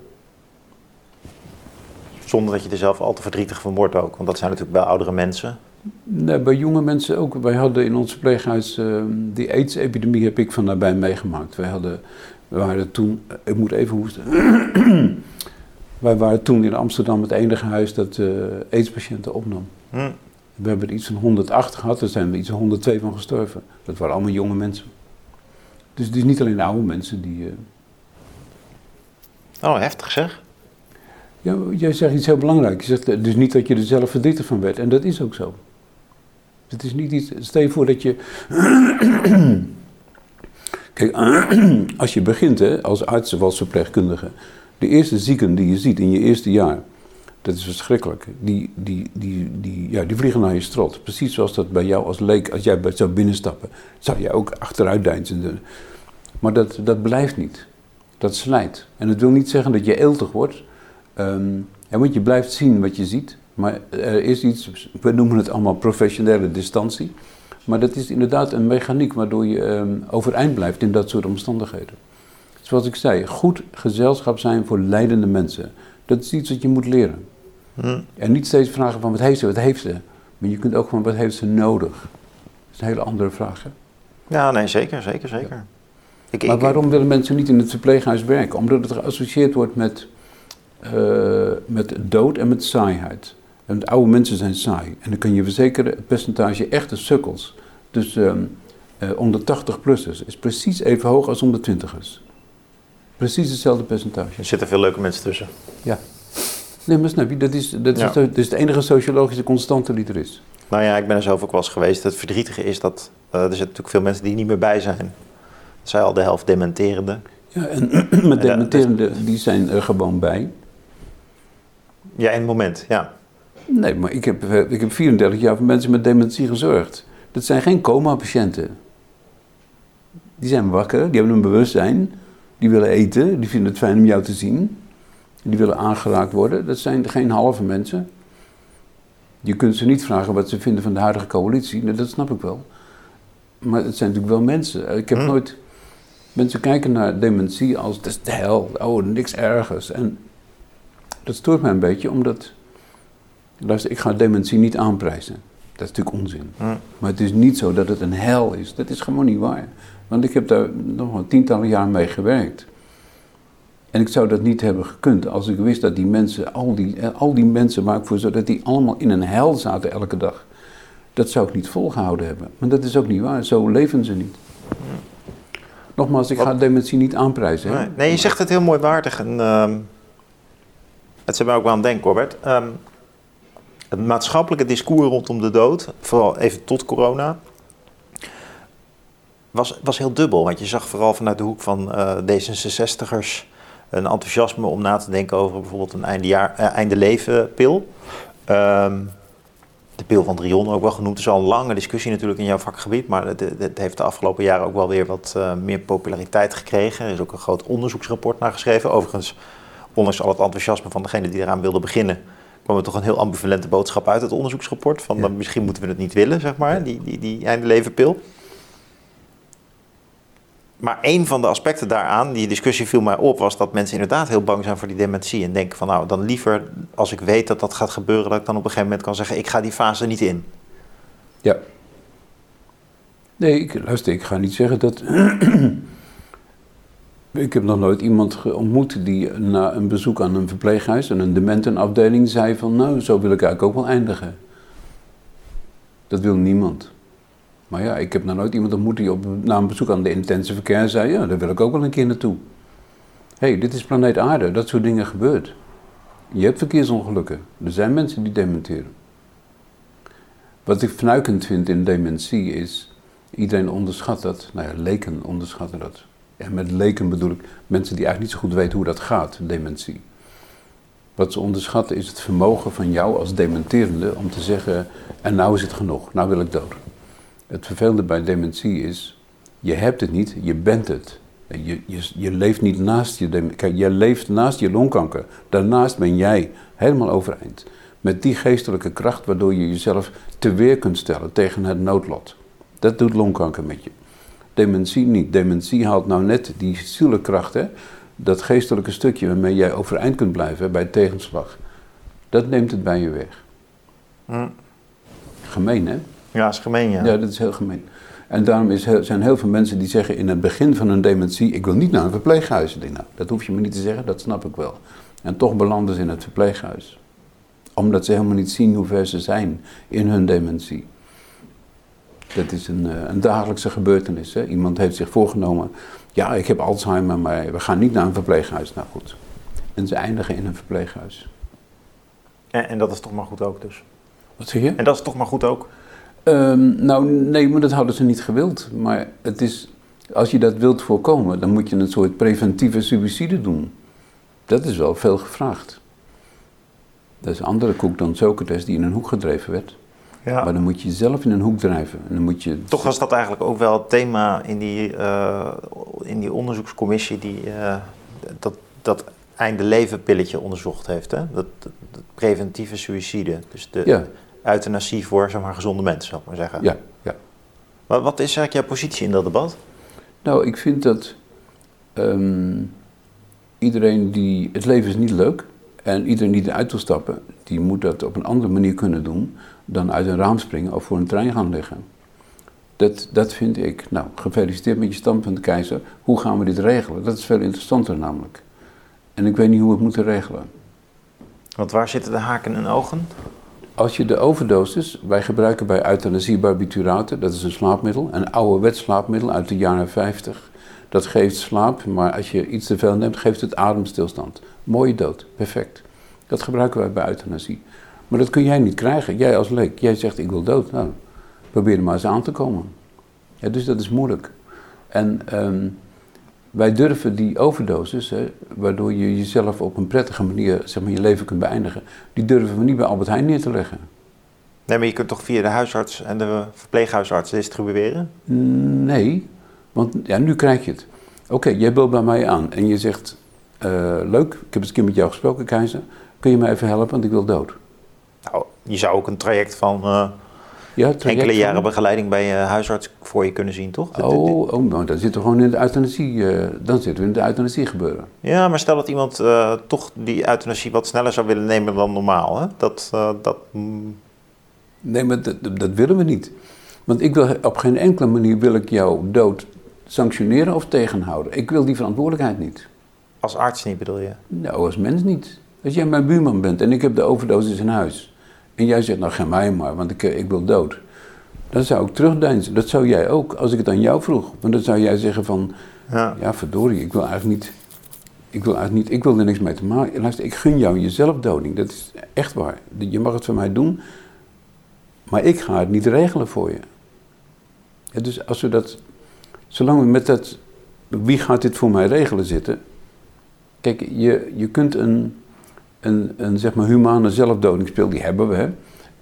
Zonder dat je er zelf al te verdrietig van wordt ook. Want dat zijn natuurlijk wel oudere mensen. Nee, bij jonge mensen ook. Wij hadden in ons verpleeghuis, uh, die AIDS-epidemie heb ik van nabij meegemaakt. Wij hadden, we waren toen, ik moet even hoesten. Wij waren toen in Amsterdam het enige huis dat uh, AIDS-patiënten opnam. Hm. We hebben er iets van 108 gehad, daar zijn we iets van 102 van gestorven. Dat waren allemaal jonge mensen. Dus het is niet alleen oude mensen die... Uh... Oh, heftig zeg. Ja, jij zegt iets heel belangrijks. Je zegt dus niet dat je er zelf verdrietig van werd. En dat is ook zo. Het is niet iets. Stel je voor dat je. Kijk, als je begint hè, als arts of als verpleegkundige. De eerste zieken die je ziet in je eerste jaar. Dat is verschrikkelijk. Die, die, die, die, ja, die vliegen naar je strot. Precies zoals dat bij jou als leek, als jij zou binnenstappen, zou jij ook achteruit deinzen. Maar dat, dat blijft niet. Dat slijt. En het wil niet zeggen dat je eeltig wordt. Um, want je blijft zien wat je ziet. Maar er is iets, we noemen het allemaal professionele distantie. Maar dat is inderdaad een mechaniek waardoor je um, overeind blijft in dat soort omstandigheden. Zoals ik zei, goed gezelschap zijn voor leidende mensen. Dat is iets wat je moet leren. Hmm. En niet steeds vragen van wat heeft ze, wat heeft ze. Maar je kunt ook van wat heeft ze nodig. Dat is een hele andere vraag. Hè? Ja, nee, zeker, zeker, zeker. Ik, maar waarom willen mensen niet in het verpleeghuis werken? Omdat het geassocieerd wordt met, uh, met dood en met saaiheid. En oude mensen zijn saai. En dan kun je verzekeren, het percentage echte sukkels, dus um, uh, onder 80-plussers, is precies even hoog als onder 20ers. Precies hetzelfde percentage. Er zitten veel leuke mensen tussen. Ja. Nee, maar snap je, dat is, dat is, dat is de enige sociologische constante die er is. Nou ja, ik ben er zelf ook wel eens geweest. Het verdrietige is dat uh, er zitten natuurlijk veel mensen die niet meer bij zijn. Dat zijn al de helft dementerende. Ja, en met dementerende, die zijn er gewoon bij. Ja, in het moment, ja. Nee, maar ik heb, ik heb 34 jaar voor mensen met dementie gezorgd. Dat zijn geen coma-patiënten. Die zijn wakker, die hebben een bewustzijn, die willen eten, die vinden het fijn om jou te zien. Die willen aangeraakt worden. Dat zijn geen halve mensen. Je kunt ze niet vragen wat ze vinden van de huidige coalitie, dat snap ik wel. Maar het zijn natuurlijk wel mensen. Ik heb hm. nooit. Mensen kijken naar dementie als het is de hel, oh, niks ergers. En dat stoort mij een beetje, omdat Luister, ik ga dementie niet aanprijzen. Dat is natuurlijk onzin. Maar het is niet zo dat het een hel is. Dat is gewoon niet waar. Want ik heb daar nog wel tientallen jaar mee gewerkt. En ik zou dat niet hebben gekund als ik wist dat die mensen, al die, al die mensen waar ik voor zorg, dat die allemaal in een hel zaten elke dag. Dat zou ik niet volgehouden hebben. Maar dat is ook niet waar. Zo leven ze niet. Nogmaals, ik ga dementie niet aanprijzen. Nee, nee, je zegt het heel mooi waardig. En, uh, het zet mij ook wel aan het denken, Robert. Um, het maatschappelijke discours rondom de dood, vooral even tot corona, was, was heel dubbel. Want je zag vooral vanuit de hoek van uh, D66'ers een enthousiasme om na te denken over bijvoorbeeld een einde, einde leven pil. Um, de pil van Drion ook wel genoemd. Het is al een lange discussie natuurlijk in jouw vakgebied, maar het, het heeft de afgelopen jaren ook wel weer wat uh, meer populariteit gekregen. Er is ook een groot onderzoeksrapport naar geschreven. Overigens, ondanks al het enthousiasme van degene die eraan wilde beginnen, kwam er toch een heel ambivalente boodschap uit het onderzoeksrapport. Van dan misschien moeten we het niet willen, zeg maar, die, die, die eindelevenpil. Maar een van de aspecten daaraan, die discussie viel mij op, was dat mensen inderdaad heel bang zijn voor die dementie. En denken van nou, dan liever als ik weet dat dat gaat gebeuren, dat ik dan op een gegeven moment kan zeggen, ik ga die fase niet in. Ja. Nee, ik, luister, ik ga niet zeggen dat Ik heb nog nooit iemand ontmoet die na een bezoek aan een verpleeghuis en een dementenafdeling zei van nou, zo wil ik eigenlijk ook wel eindigen. Dat wil niemand. Maar ja, ik heb nog nooit iemand ontmoet die op, na een bezoek aan de intensive care zei, ja, daar wil ik ook wel een keer naartoe. Hé, hey, dit is planeet aarde, dat soort dingen gebeurt. Je hebt verkeersongelukken. Er zijn mensen die dementeren. Wat ik fnuikend vind in dementie is, iedereen onderschat dat, nou ja, leken onderschatten dat. En met leken bedoel ik mensen die eigenlijk niet zo goed weten hoe dat gaat, dementie. Wat ze onderschatten is het vermogen van jou als dementerende om te zeggen: en nou is het genoeg, nou wil ik dood. Het vervelende bij dementie is: je hebt het niet, je bent het. Je, je, je leeft niet naast je Kijk, je leeft naast je longkanker. Daarnaast ben jij helemaal overeind. Met die geestelijke kracht waardoor je jezelf te weer kunt stellen tegen het noodlot. Dat doet longkanker met je. Dementie niet. Dementie haalt nou net die zielekracht, hè? dat geestelijke stukje waarmee jij overeind kunt blijven bij tegenslag. Dat neemt het bij je weg. Hm. Gemeen, hè? Ja, is gemeen, ja. Ja, dat is heel gemeen. En daarom is, zijn heel veel mensen die zeggen in het begin van een dementie: Ik wil niet naar een verpleeghuis. Nou, dat hoef je me niet te zeggen, dat snap ik wel. En toch belanden ze in het verpleeghuis. Omdat ze helemaal niet zien hoe ver ze zijn in hun dementie. Dat is een, eh, een dagelijkse gebeurtenis. Hè? Iemand heeft zich voorgenomen, ja, ik heb Alzheimer, maar we gaan niet naar een verpleeghuis. Nou goed. En ze eindigen in een verpleeghuis. En, en dat is toch maar goed ook dus? Wat zeg je? En dat is toch maar goed ook? Um, nou, nee, maar dat hadden ze niet gewild. Maar het is, als je dat wilt voorkomen, dan moet je een soort preventieve suicide doen. Dat is wel veel gevraagd. Dat is een andere koek dan Socrates die in een hoek gedreven werd. Ja. Maar dan moet je jezelf in een hoek drijven. En dan moet je... Toch was dat eigenlijk ook wel het thema in die, uh, in die onderzoekscommissie die uh, dat, dat einde leven pilletje onderzocht heeft. Hè? Dat, dat, preventieve suïcide. Dus de ja. euthanasie voor zeg maar, gezonde mensen, zou ik maar zeggen. Ja, ja. Maar wat is eigenlijk jouw positie in dat debat? Nou, ik vind dat um, iedereen die... Het leven is niet leuk. En iedereen die eruit wil stappen, die moet dat op een andere manier kunnen doen dan uit een raam springen of voor een trein gaan liggen. Dat, dat vind ik. Nou, gefeliciteerd met je standpunt, keizer. Hoe gaan we dit regelen? Dat is veel interessanter namelijk. En ik weet niet hoe we het moeten regelen. Want waar zitten de haken en ogen? Als je de overdosis, wij gebruiken bij euthanasie barbituraten, dat is een slaapmiddel, een oude slaapmiddel uit de jaren 50. Dat geeft slaap, maar als je iets te veel neemt, geeft het ademstilstand. Mooie dood, perfect. Dat gebruiken wij bij euthanasie. Maar dat kun jij niet krijgen. Jij als leek, jij zegt ik wil dood. Nou, probeer er maar eens aan te komen. Ja, dus dat is moeilijk. En ehm, wij durven die overdosis, hè, waardoor je jezelf op een prettige manier zeg maar, je leven kunt beëindigen, die durven we niet bij Albert Heijn neer te leggen. Nee, maar je kunt toch via de huisarts en de verpleeghuisarts distribueren? Nee, want ja, nu krijg je het. Oké, jij belt bij mij aan en je zegt, uh, leuk, ik heb eens een keer met jou gesproken, Keizer. Kun je mij even helpen, want ik wil dood. Nou, je zou ook een traject van uh, ja, enkele jaren begeleiding bij je huisarts voor je kunnen zien, toch? Oh, oh nou, dan zitten we gewoon in de euthanasie, uh, dan zitten we in de euthanasie gebeuren. Ja, maar stel dat iemand toch die euthanasie wat sneller zou willen nemen dan normaal, hè? Dat, dat... Nee, maar dat, dat willen we niet. Want ik wil op geen enkele manier wil ik jouw dood sanctioneren of tegenhouden. Ik wil die verantwoordelijkheid niet. Als arts niet bedoel je? Nou, als mens niet. Als jij mijn buurman bent en ik heb de overdosis in huis. En jij zegt, nou ga mij maar, want ik, ik wil dood. Dan zou ik terugdeinzen. Dat zou jij ook, als ik het aan jou vroeg. Want dan zou jij zeggen van, ja, ja verdorie, ik wil eigenlijk niet... Ik wil eigenlijk niet, ik wil er niks mee te maken. Luister, ik gun jou jezelf doding. Dat is echt waar. Je mag het voor mij doen, maar ik ga het niet regelen voor je. Ja, dus als we dat, zolang we met dat, wie gaat dit voor mij regelen zitten. Kijk, je, je kunt een, een, een zeg maar humane zelfdodingspil, die hebben we, hè?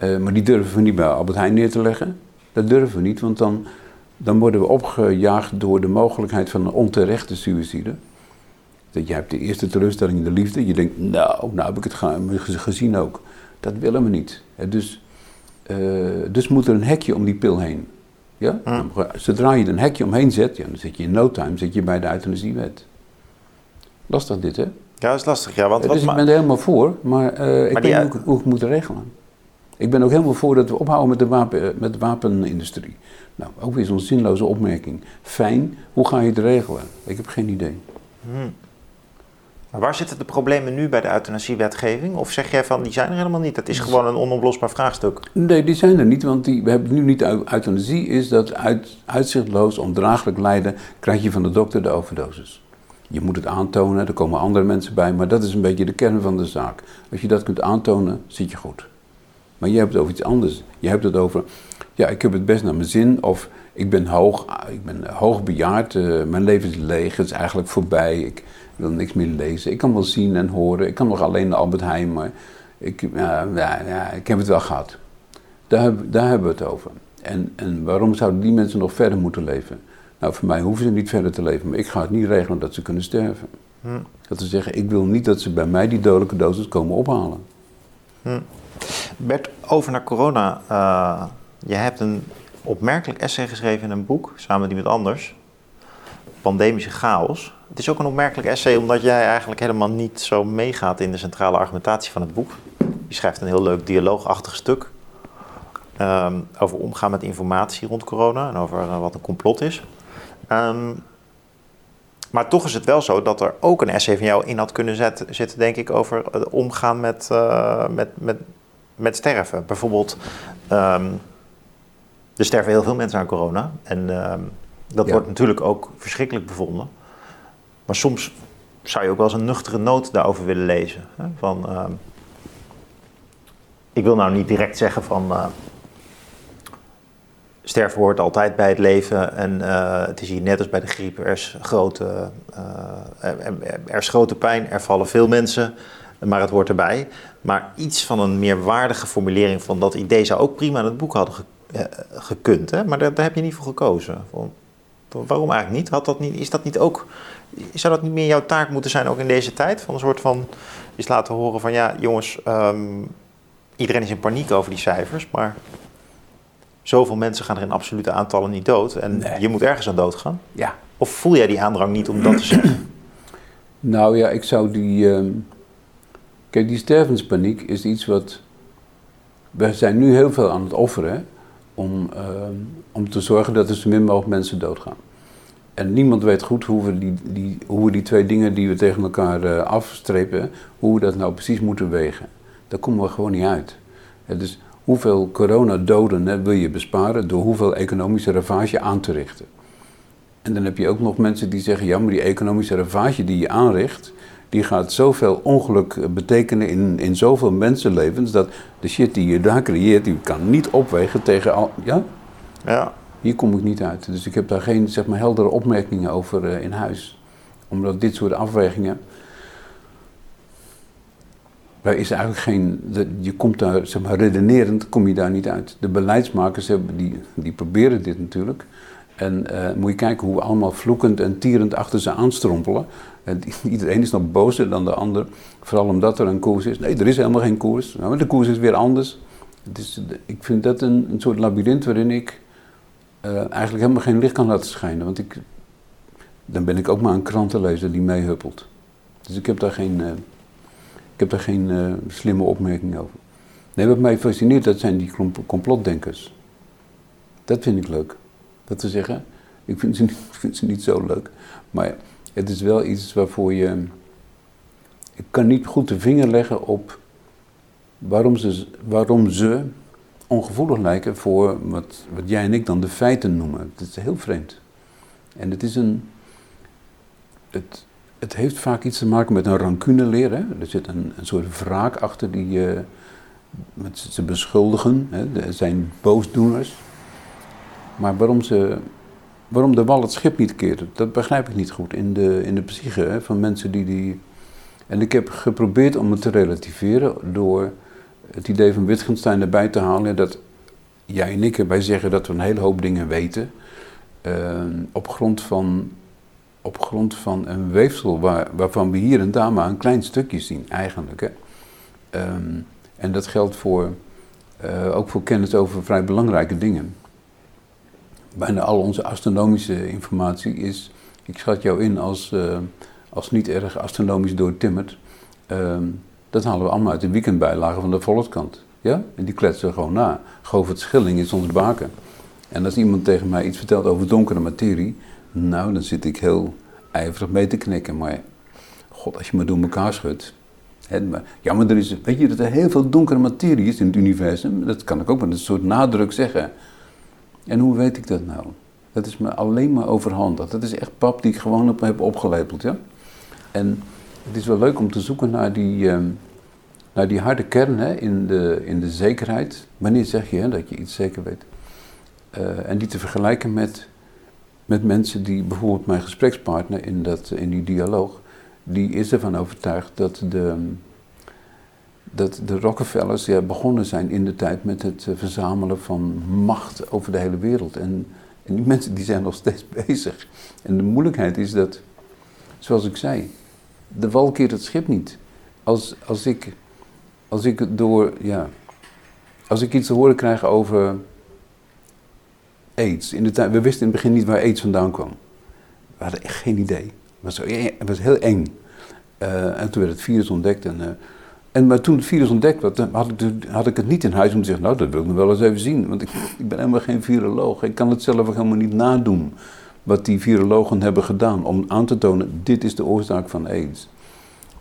Uh, maar die durven we niet bij Albert Heijn neer te leggen. Dat durven we niet, want dan, dan worden we opgejaagd door de mogelijkheid van een onterechte suïcide. Dat je hebt de eerste teleurstelling in de liefde. Je denkt, nou, nou heb ik het gezien ook. Dat willen we niet. Dus, uh, dus moet er een hekje om die pil heen. Ja? Zodra je er een hekje omheen zet, ja, dan zit je in no time zit je bij de euthanasiewet. Lastig dit, hè? Ja, dat is lastig. Ja, want, dus ik ben er helemaal voor, maar uh, ik weet niet hoe, hoe ik moet regelen. Ik ben ook helemaal voor dat we ophouden met de, wapen, met de wapenindustrie. Nou, ook weer zo'n zinloze opmerking. Fijn, hoe ga je het regelen? Ik heb geen idee. Hmm. Maar waar zitten de problemen nu bij de euthanasiewetgeving? Of zeg jij van, die zijn er helemaal niet? Dat is gewoon een onoplosbaar vraagstuk. Nee, die zijn er niet, want die, we hebben nu niet euthanasie. Is dat uit, uitzichtloos, ondraaglijk lijden, krijg je van de dokter de overdosis. Je moet het aantonen, er komen andere mensen bij, maar dat is een beetje de kern van de zaak. Als je dat kunt aantonen, zit je goed. Maar je hebt het over iets anders. Je hebt het over, ja, ik heb het best naar mijn zin, of ik ben hoog, ik ben hoog bejaard, uh, mijn leven is leeg, het is eigenlijk voorbij, ik wil niks meer lezen. Ik kan wel zien en horen, ik kan nog alleen naar Albert Heijn, maar ik, ja, ja, ik heb het wel gehad. Daar, daar hebben we het over. En, en waarom zouden die mensen nog verder moeten leven? Nou, voor mij hoeven ze niet verder te leven, maar ik ga het niet regelen dat ze kunnen sterven. Hm. Dat ze zeggen, ik wil niet dat ze bij mij die dodelijke dosis komen ophalen. Hm. Bert, over naar corona. Uh, je hebt een opmerkelijk essay geschreven in een boek, samen met iemand anders. Pandemische chaos. Het is ook een opmerkelijk essay omdat jij eigenlijk helemaal niet zo meegaat in de centrale argumentatie van het boek. Je schrijft een heel leuk dialoogachtig stuk um, over omgaan met informatie rond corona en over uh, wat een complot is. Um, maar toch is het wel zo dat er ook een essay van jou in had kunnen zetten, zitten, denk ik, over het omgaan met, uh, met, met, met sterven. Bijvoorbeeld, um, er sterven heel veel mensen aan corona. En um, dat wordt natuurlijk ook verschrikkelijk bevonden. Maar soms zou je ook wel eens een nuchtere noot daarover willen lezen. Hè? Van, um, ik wil nou niet direct zeggen van uh, sterven hoort altijd bij het leven. En uh, het is hier net als bij de griep. Er is, grote, uh, er, is grote pijn, er vallen veel mensen, maar het hoort erbij. Maar iets van een meer waardige formulering van dat idee zou ook prima in het boek hadden eh, gekund. Hè? Maar daar, heb je niet voor gekozen. Waarom eigenlijk niet? Had dat niet? Is dat niet ook. Zou dat niet meer jouw taak moeten zijn, ook in deze tijd? Van een soort van. Eens laten horen van ja, jongens, ehm, iedereen is in paniek over die cijfers, maar zoveel mensen gaan er in absolute aantallen niet dood. En je moet ergens aan dood gaan. Ja. Of voel jij die aandrang niet om dat te zeggen? Nou ja, ik zou die. Ehm, kijk, die stervenspaniek is iets wat. We zijn nu heel veel aan het offeren om, ehm, om te zorgen dat er zo min mogelijk mensen doodgaan. En niemand weet goed hoe we die, die, hoe we die twee dingen die we tegen elkaar uh, afstrepen, hoe we dat nou precies moeten wegen. Daar komen we gewoon niet uit. dus hoeveel coronadoden wil je besparen door hoeveel economische ravage aan te richten? En dan heb je ook nog mensen die zeggen, ja, maar die economische ravage die je aanricht, die gaat zoveel ongeluk betekenen in, in zoveel mensenlevens, dat de shit die je daar creëert, die kan niet opwegen tegen al, ja? Ja. Hier kom ik niet uit. Dus ik heb daar geen, zeg maar, heldere opmerkingen over uh, in huis. Omdat dit soort afwegingen, daar is eigenlijk geen, je komt daar, zeg maar, redenerend kom je daar niet uit. De beleidsmakers hebben, die, die proberen dit natuurlijk. En uh, moet je kijken hoe we allemaal vloekend en tierend achter ze aanstrompelen. En iedereen is nog bozer dan de ander. Vooral omdat er een koers is. Nee, er is helemaal geen koers. Nou, de koers is weer anders. ik vind dat een, een soort labyrint waarin ik uh, eigenlijk helemaal geen licht kan laten schijnen. Want ik, dan ben ik ook maar een krantenlezer die meehuppelt. Dus ik heb daar geen, uh, ik heb daar geen slimme opmerking over. Nee, wat mij fascineert, dat zijn die complotdenkers. Dat vind ik leuk dat te zeggen. Ik vind ze, niet, vind ze niet zo leuk. Maar het is wel iets waarvoor je. Ik kan niet goed de vinger leggen op waarom ze, waarom ze ongevoelig lijken voor wat, wat jij en ik dan de feiten noemen. Het is heel vreemd. En het is een. Het, het heeft vaak iets te maken met een rancune Er zit een, een soort wraak achter die je. met ze beschuldigen. Hè. Er zijn boosdoeners. Maar waarom, ze, waarom de wal het schip niet keert, dat begrijp ik niet goed in de, in de psyche hè, van mensen die die... En ik heb geprobeerd om het te relativeren door het idee van Wittgenstein erbij te halen dat jij en ik erbij zeggen dat we een hele hoop dingen weten uh, op, grond van, op grond van een weefsel waar, waarvan we hier en daar maar een klein stukje zien eigenlijk. Hè. Um, en dat geldt voor, uh, ook voor kennis over vrij belangrijke dingen bijna al onze astronomische informatie is, ik schat jou in als, uh, als niet erg astronomisch doortimmerd. Uh, dat halen we allemaal uit de weekendbijlagen van de Volkskant. Ja? En die kletsen gewoon na. Govert Schilling is ons baken. En als iemand tegen mij iets vertelt over donkere materie, nou, dan zit ik heel ijverig mee te knikken. Maar god, als je me door elkaar schudt. Hè, maar, ja, maar er is, weet je dat er heel veel donkere materie is in het universum? Dat kan ik ook met een soort nadruk zeggen. En hoe weet ik dat nou? Dat is me alleen maar overhandigd. Dat is echt pap die ik gewoon op heb opgelepeld, ja. En het is wel leuk om te zoeken naar die, ehm, naar die harde kern in, de, in de zekerheid. Wanneer zeg je hè, dat je iets zeker weet? Uh, en die te vergelijken met, met mensen die, bijvoorbeeld mijn gesprekspartner in, dat, in die dialoog, die is ervan overtuigd dat de, dat de Rockefellers ja, begonnen zijn in de tijd met het eh, verzamelen van macht over de hele wereld. En, en die mensen die zijn nog steeds bezig. En de moeilijkheid is dat, zoals ik zei, de wal keert het schip niet. Als, als, ik, als ik door, ja, als ik iets te horen krijg over aids. In de tijd, we wisten in het begin niet waar aids vandaan kwam. We hadden echt geen idee. Het was, het was heel eng. Uh, en toen werd het virus ontdekt en... Uh, en maar toen het virus ontdekt werd, had ik, had ik het niet in huis om te zeggen, nou dat wil ik nog wel eens even zien. Want ik, ik ben helemaal geen viroloog. Ik kan het zelf ook helemaal niet nadoen wat die virologen hebben gedaan om aan te tonen, dit is de oorzaak van aids.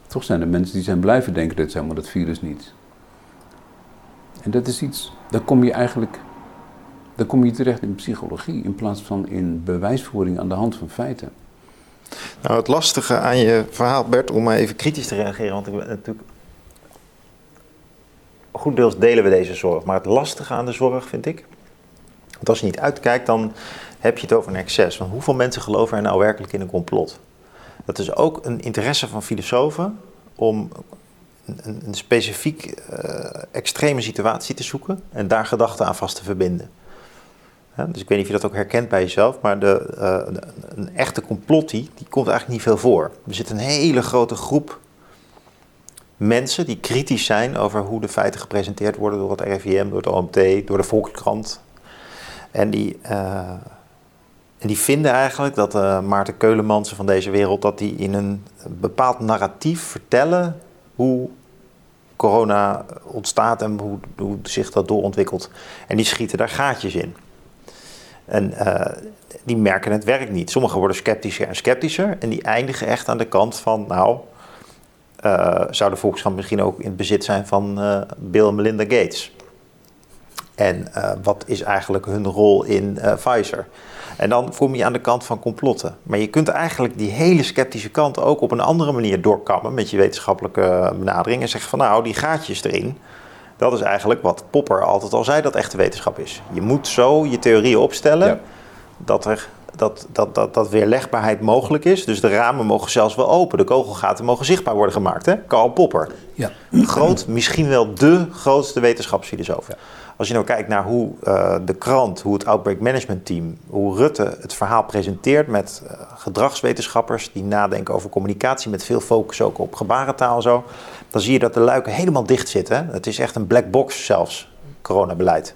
Toch zijn er mensen die zijn blijven denken, dit zijn maar dat virus niet. En dat is iets, daar kom je eigenlijk, daar kom je terecht in psychologie in plaats van in bewijsvoering aan de hand van feiten. Nou, het lastige aan je verhaal, Bert, om maar even kritisch te reageren, want ik ben natuurlijk goed deels delen we deze zorg. Maar het lastige aan de zorg vind ik. Want als je niet uitkijkt, dan heb je het over een excess. Want hoeveel mensen geloven er nou werkelijk in een complot? Dat is ook een interesse van filosofen om een, een specifiek uh, extreme situatie te zoeken en daar gedachten aan vast te verbinden. Dus ik weet niet of je dat ook herkent bij jezelf, maar de, uh, een echte complotie die komt eigenlijk niet veel voor. Er zit een hele grote groep mensen die kritisch zijn over hoe de feiten gepresenteerd worden door het RIVM, door het OMT, door de Volkskrant. En die, uh, en die vinden eigenlijk dat uh, Maarten Keulemansen van deze wereld, dat die in een bepaald narratief vertellen hoe corona ontstaat en hoe, hoe zich dat doorontwikkelt. En die schieten daar gaatjes in. En uh, die merken het werkt niet. Sommigen worden sceptischer en sceptischer en die eindigen echt aan de kant van, nou, uh, zou de misschien ook in het bezit zijn van uh, Bill en Melinda Gates? En wat is eigenlijk hun rol in Pfizer? En dan kom je aan de kant van complotten. Maar je kunt eigenlijk die hele sceptische kant ook op een andere manier doorkammen met je wetenschappelijke benadering. En zeggen van nou, die gaatjes erin. Dat is eigenlijk wat Popper altijd al zei dat echte wetenschap is. Je moet zo je theorieën opstellen ja. dat er dat, dat, dat, dat weerlegbaarheid mogelijk is. Dus de ramen mogen zelfs wel open. De kogelgaten mogen zichtbaar worden gemaakt. Hè? Karl Popper. Ja. Groot, misschien wel de grootste wetenschapsfilosoof. Ja. Als je nou kijkt naar hoe uh, de krant, hoe het Outbreak Management Team, hoe Rutte het verhaal presenteert met uh, gedragswetenschappers die nadenken over communicatie met veel focus ook op gebarentaal en zo, dan zie je dat de luiken helemaal dicht zitten. Het is echt een black box zelfs, coronabeleid.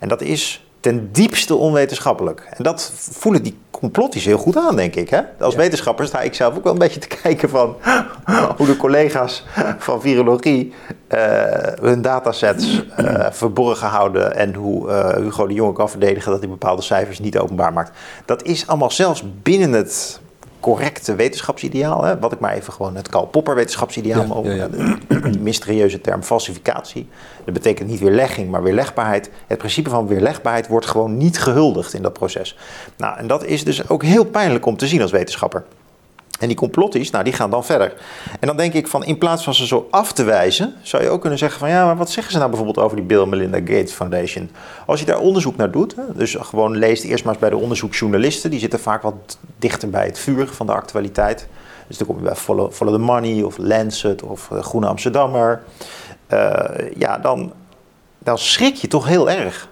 En dat is ten diepste onwetenschappelijk. En dat voelen die complotties heel goed aan, denk ik. Hè? Als ja. wetenschapper sta ik zelf ook wel een beetje te kijken van hoe de collega's van virologie uh, hun datasets uh, verborgen houden en hoe uh, Hugo de Jonge kan verdedigen dat hij bepaalde cijfers niet openbaar maakt. Dat is allemaal zelfs binnen het correcte wetenschapsideaal. Hè? Wat ik maar even gewoon het Karl Popper wetenschapsideaal ja, ja, ja. Die mysterieuze term falsificatie. Dat betekent niet weerlegging, maar weerlegbaarheid. Het principe van weerlegbaarheid wordt gewoon niet gehuldigd in dat proces. Nou, en dat is dus ook heel pijnlijk om te zien als wetenschapper. En die complotties, nou, die gaan dan verder. En dan denk ik van, in plaats van ze zo af te wijzen, zou je ook kunnen zeggen van, ja, maar wat zeggen ze nou bijvoorbeeld over die Bill Melinda Gates Foundation? Als je daar onderzoek naar doet, dus gewoon leest eerst maar eens bij de onderzoeksjournalisten, die zitten vaak wat dichter bij het vuur van de actualiteit. Dus dan kom je bij Follow, the Money of Lancet of uh, Groene Amsterdammer. Uh, ja, dan, dan schrik je toch heel erg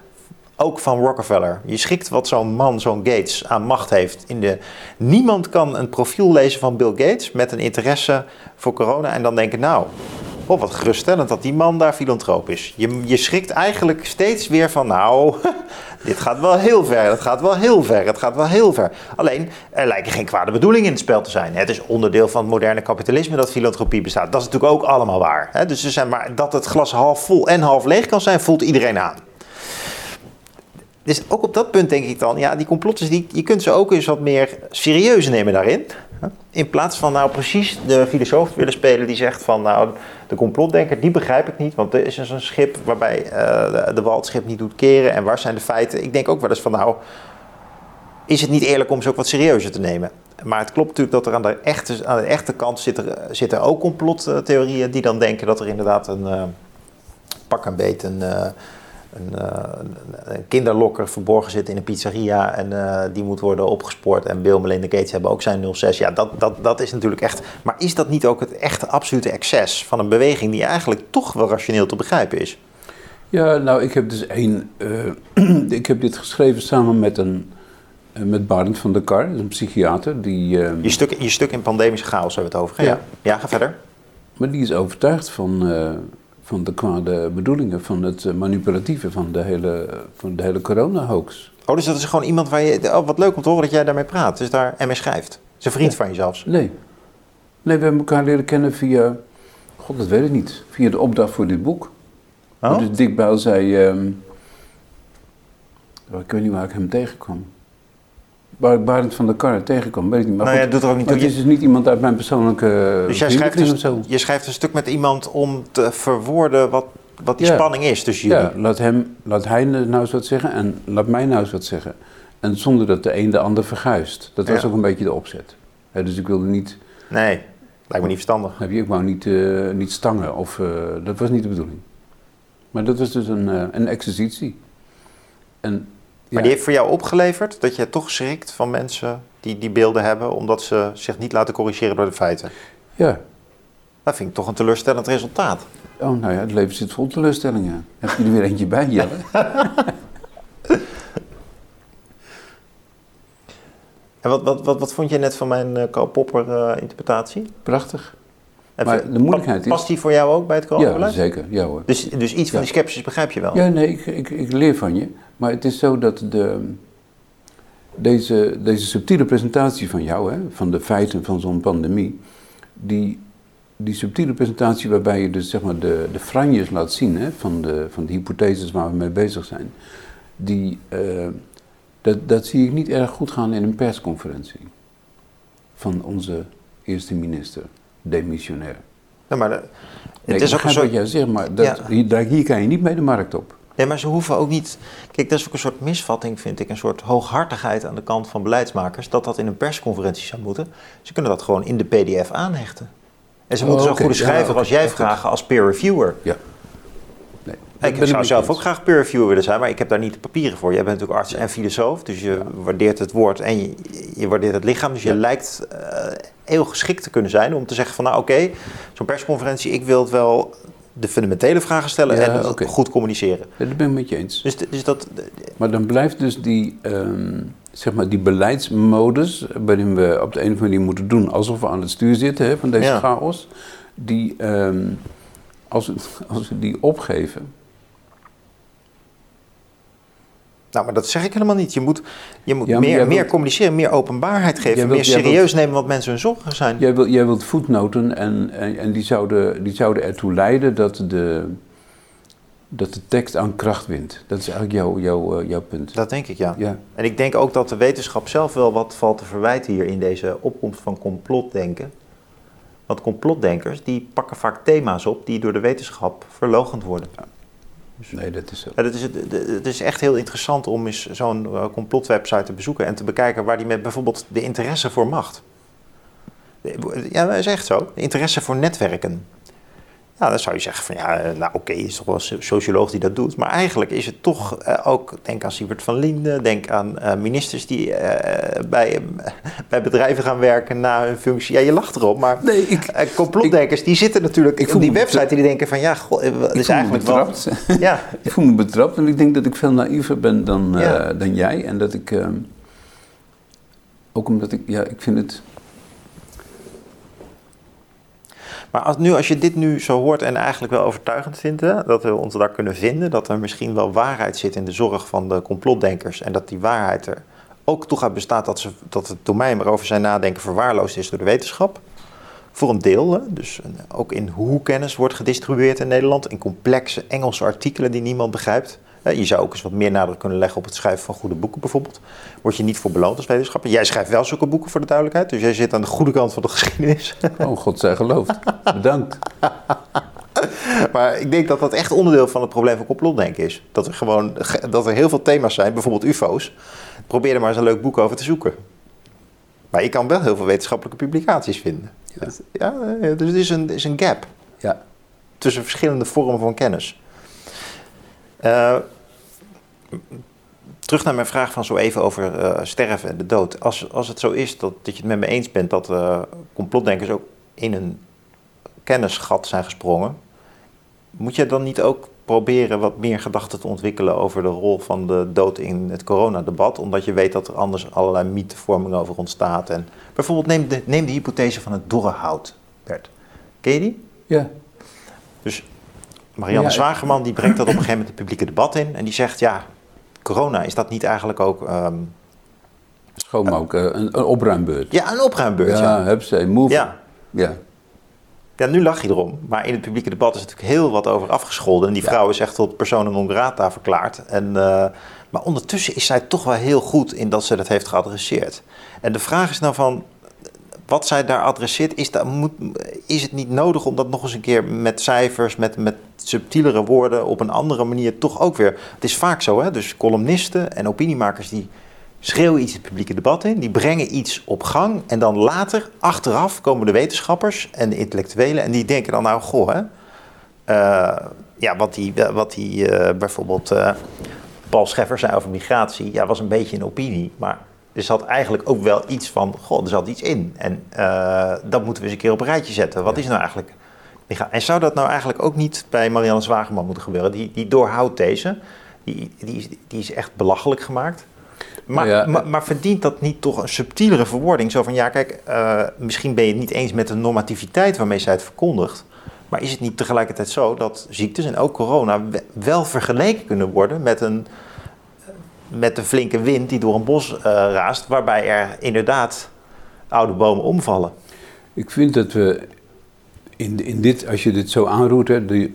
ook van Rockefeller. Je schikt wat zo'n man, zo'n Gates, aan macht heeft. In de, niemand kan een profiel lezen van Bill Gates met een interesse voor corona en dan denken, nou, oh, wat geruststellend dat die man daar filantroop is. Je, je schrikt eigenlijk steeds weer van, nou, dit gaat wel heel ver, het gaat wel heel ver, het gaat wel heel ver. Alleen, er lijken geen kwade bedoelingen in het spel te zijn. Het is onderdeel van het moderne kapitalisme dat filantropie bestaat. Dat is natuurlijk ook allemaal waar. Dus zijn maar dat het glas half vol en half leeg kan zijn, voelt iedereen aan dus ook op dat punt denk ik dan, ja, die complotten, die, je kunt ze ook eens wat meer serieus nemen daarin. In plaats van nou precies de filosoof willen spelen die zegt van nou, de complotdenker, die begrijp ik niet. Want er is dus een schip waarbij uh, de, wal niet doet keren. En waar zijn de feiten? Ik denk ook wel eens van nou, is het niet eerlijk om ze ook wat serieuzer te nemen? Maar het klopt natuurlijk dat er aan de echte, aan de echte kant zitten, ook complottheorieën die dan denken dat er inderdaad een uh, pak een beet een... Uh, een, uh, een, kinderlokker verborgen zit in een pizzeria en uh, die moet worden opgespoord. En Bill Melinda Gates hebben ook zijn 06. Ja, dat, dat, dat is natuurlijk echt. Maar is dat niet ook het echte absolute excess van een beweging die eigenlijk toch wel rationeel te begrijpen is? Ja, nou, ik heb dus één. Uh, ik heb dit geschreven samen met een. Met Barend van der Kar, een psychiater. Die, je, stuk, je stuk in pandemische chaos hebben we het over. Ja. ja, ga verder. Maar die is overtuigd van van de kwade bedoelingen, van het eh, manipulatieve van de hele, van de hele corona-hoax. Oh, dus dat is gewoon iemand waar je... Oh, wat leuk om te horen dat jij daarmee praat. Dus daar en mee schrijft. Is een vriend van je zelfs? Nee. Nee, we hebben elkaar leren kennen via... God, dat weet ik niet. Via de opdracht voor dit boek. Oh? Dus Dick zei... Um, ik weet niet waar ik hem tegenkwam waar ik Barend van der Kar tegenkom, weet ik niet. Maar, nou ja, doet er ook niet maar het is dus niet iemand uit mijn persoonlijke Dus jij schrijft, dus, zo. je schrijft een stuk met iemand om te verwoorden wat, wat die spanning is tussen jullie. Ja, laat, hem, laat hij nou eens wat zeggen en laat mij nou eens wat zeggen. En zonder dat de een de ander verguist. Dat was ook een beetje de opzet. dus ik wilde niet... Nee, lijkt me niet verstandig. Heb je, ik wou niet, uh, niet stangen, of, uh, dat was niet de bedoeling. Maar dat was dus een, uh, een exercitie. En maar die heeft voor jou opgeleverd dat je toch schrikt van mensen die die beelden hebben, omdat ze zich niet laten corrigeren door de feiten. Ja. Dat vind ik toch een teleurstellend resultaat. Oh, nou ja, het leven zit vol teleurstellingen. Heb je er weer eentje bij, Jelle? en wat, wat, wat, wat vond je net van mijn uh, Karl Popper-interpretatie? Prachtig. Maar de moeilijkheid is... Past die voor jou ook bij het coronabeleid? Ja, zeker. Ja, hoor. Dus, dus iets van die sceptisch begrijp je wel? Ja, nee, ik, ik, ik leer van je. Maar het is zo dat de, deze, deze subtiele presentatie van jou, hè, van de feiten van zo'n pandemie, die, die subtiele presentatie waarbij je dus zeg maar de, de franjes laat zien hè, van, de, van de hypotheses waar we mee bezig zijn, die, uh, dat, dat zie ik niet erg goed gaan in een persconferentie van onze eerste minister, demissionair. Ja, maar de, het is ook een soort... wat jij zegt, maar dat, ja. hier, hier kan je niet mee de markt op. Nee, maar ze hoeven ook niet. Kijk, dat is ook een soort misvatting, vind ik. Een soort hooghartigheid aan de kant van beleidsmakers. Dat dat in een persconferentie zou moeten. Ze kunnen dat gewoon in de PDF aanhechten. En ze moeten oh, zo'n goede schrijver als jij vragen als peer reviewer. Ja. Ik zou zelf ook graag peer reviewer willen zijn, maar ik heb daar niet de papieren voor. Jij bent natuurlijk arts en filosoof, dus je waardeert het woord en je, je waardeert het lichaam. Dus je lijkt uh, heel geschikt te kunnen zijn om te zeggen van nou oké, zo'n persconferentie, ik wil het wel de fundamentele vragen stellen en goed communiceren. Ja, dat ben ik met je eens. Dus, dus dat, maar dan blijft dus die, um, zeg maar die beleidsmodus, waarin we op de een of andere manier moeten doen alsof we aan het stuur zitten hè, van deze chaos, die, um, als, als we die opgeven, Nou, maar dat zeg ik helemaal niet. Je moet, je moet meer, meer communiceren, meer openbaarheid geven, meer serieus nemen wat mensen hun zorgen zijn. Jij, wil, jij wilt voetnoten en, en, en, die, zouden, die zouden ertoe leiden dat de, dat de tekst aan kracht wint. Dat is eigenlijk jouw, jouw, uh, jouw punt. Dat denk ik, ja. ja. En ik denk ook dat de wetenschap zelf wel wat valt te verwijten hier in deze opkomst van complotdenken. Want complotdenkers die pakken vaak thema's op die door de wetenschap verlogend worden. Ja. Nee, dat is zo. Ja, dat is, het is echt heel interessant om eens zo'n uh, complotwebsite te bezoeken en te bekijken waar die met bijvoorbeeld de interesse voor macht. Ja, dat is echt zo. De interesse voor netwerken. Ja, dan zou je zeggen van ja, eh, nou oké, okay, is toch wel een socioloog die dat doet. Maar eigenlijk is het toch uh, ook, denk aan Siebert van Linden, denk aan uh, ministers die uh, bij, bij bedrijven gaan werken na hun functie. Ja, je lacht erop, maar nee, ik, complotdenkers die zitten natuurlijk ik op die website die denken van ja, god, het is eigenlijk wel... ja. ik voel me betrapt en ik denk dat ik veel naïver ben dan, ja. dan jij. En dat ik, ehm, ook omdat ik, ja, ik vind het Maar als, nu, als je dit nu zo hoort en eigenlijk wel overtuigend vindt, dat we ons daar kunnen vinden, dat er misschien wel waarheid zit in de zorg van de complotdenkers en dat die waarheid er ook toch uit bestaat dat, ze, dat het domein waarover zij nadenken verwaarloosd is door de wetenschap. Voor een deel, dus ook in hoe kennis wordt gedistribueerd in Nederland, in complexe Engelse artikelen die niemand begrijpt. Je zou ook eens wat meer nadruk kunnen leggen op het schrijven van goede boeken bijvoorbeeld. Word je niet voor beloond als wetenschapper. Jij schrijft wel zulke boeken voor de duidelijkheid. Dus jij zit aan de goede kant van de geschiedenis. Oh, God zij geloofd. Bedankt. Maar ik denk dat dat echt onderdeel van het probleem van complotdenken is. Dat er gewoon dat er heel veel thema's zijn, bijvoorbeeld UFO's. Probeer er maar eens een leuk boek over te zoeken. Maar je kan wel heel veel wetenschappelijke publicaties vinden. Ja. ja dus het is een, is een gap ja. tussen verschillende vormen van kennis. Uh, terug naar mijn vraag van zo even over uh, sterven en de dood. Als, als het zo is dat, dat je het met me eens bent dat uh, complotdenkers ook in een kennisgat zijn gesprongen, moet je dan niet ook proberen wat meer gedachten te ontwikkelen over de rol van de dood in het coronadebat, omdat je weet dat er anders allerlei mythevorming over ontstaat. En bijvoorbeeld neem de, neem de hypothese van het dorre hout, Bert. Ken je die? Ja. Dus Marianne ja, Zwageman die brengt dat op een gegeven moment het publieke debat in en die zegt ja, corona, is dat niet eigenlijk ook... Um, Schoonmaken, uh, een, een, opruimbeurt. Ja, een opruimbeurt, ja. Ja, heb ze, move. Ja. ja. Ja, nu lach je erom. Maar in het publieke debat is natuurlijk heel wat over afgescholden. En die vrouw is echt tot persona non grata verklaard. En, uh, maar ondertussen is zij toch wel heel goed in dat ze dat heeft geadresseerd. En de vraag is nou van, wat zij daar adresseert, is, dat, moet, is het niet nodig om dat nog eens een keer met cijfers, met, met subtielere woorden, op een andere manier toch ook weer. Het is vaak zo, hè? dus columnisten en opiniemakers die schreeuwen iets het publieke debat in, die brengen iets op gang en dan later, achteraf, komen de wetenschappers en de intellectuelen en die denken dan nou, goh, hè, uh, ja, wat die, wat die uh, bijvoorbeeld uh, Paul Scheffer zei over migratie, ja, was een beetje een opinie, maar er zat eigenlijk ook wel iets van, goh, er zat iets in. En dat moeten we eens een keer op een rijtje zetten. Wat is nou eigenlijk En zou dat nou eigenlijk ook niet bij Marianne Zwageman moeten gebeuren? Die, die doorhoudt deze, die, die, die is echt belachelijk gemaakt. Maar, maar, maar, verdient dat niet toch een subtielere verwoording? Zo van, ja kijk, uh, misschien ben je het niet eens met de normativiteit waarmee zij het verkondigt. Maar is het niet tegelijkertijd zo dat ziektes en ook corona wel vergeleken kunnen worden met een, met een flinke wind die door een bos uh, raast, waarbij er inderdaad oude bomen omvallen? Ik vind dat we in, in dit, als je dit zo aanroert, hè,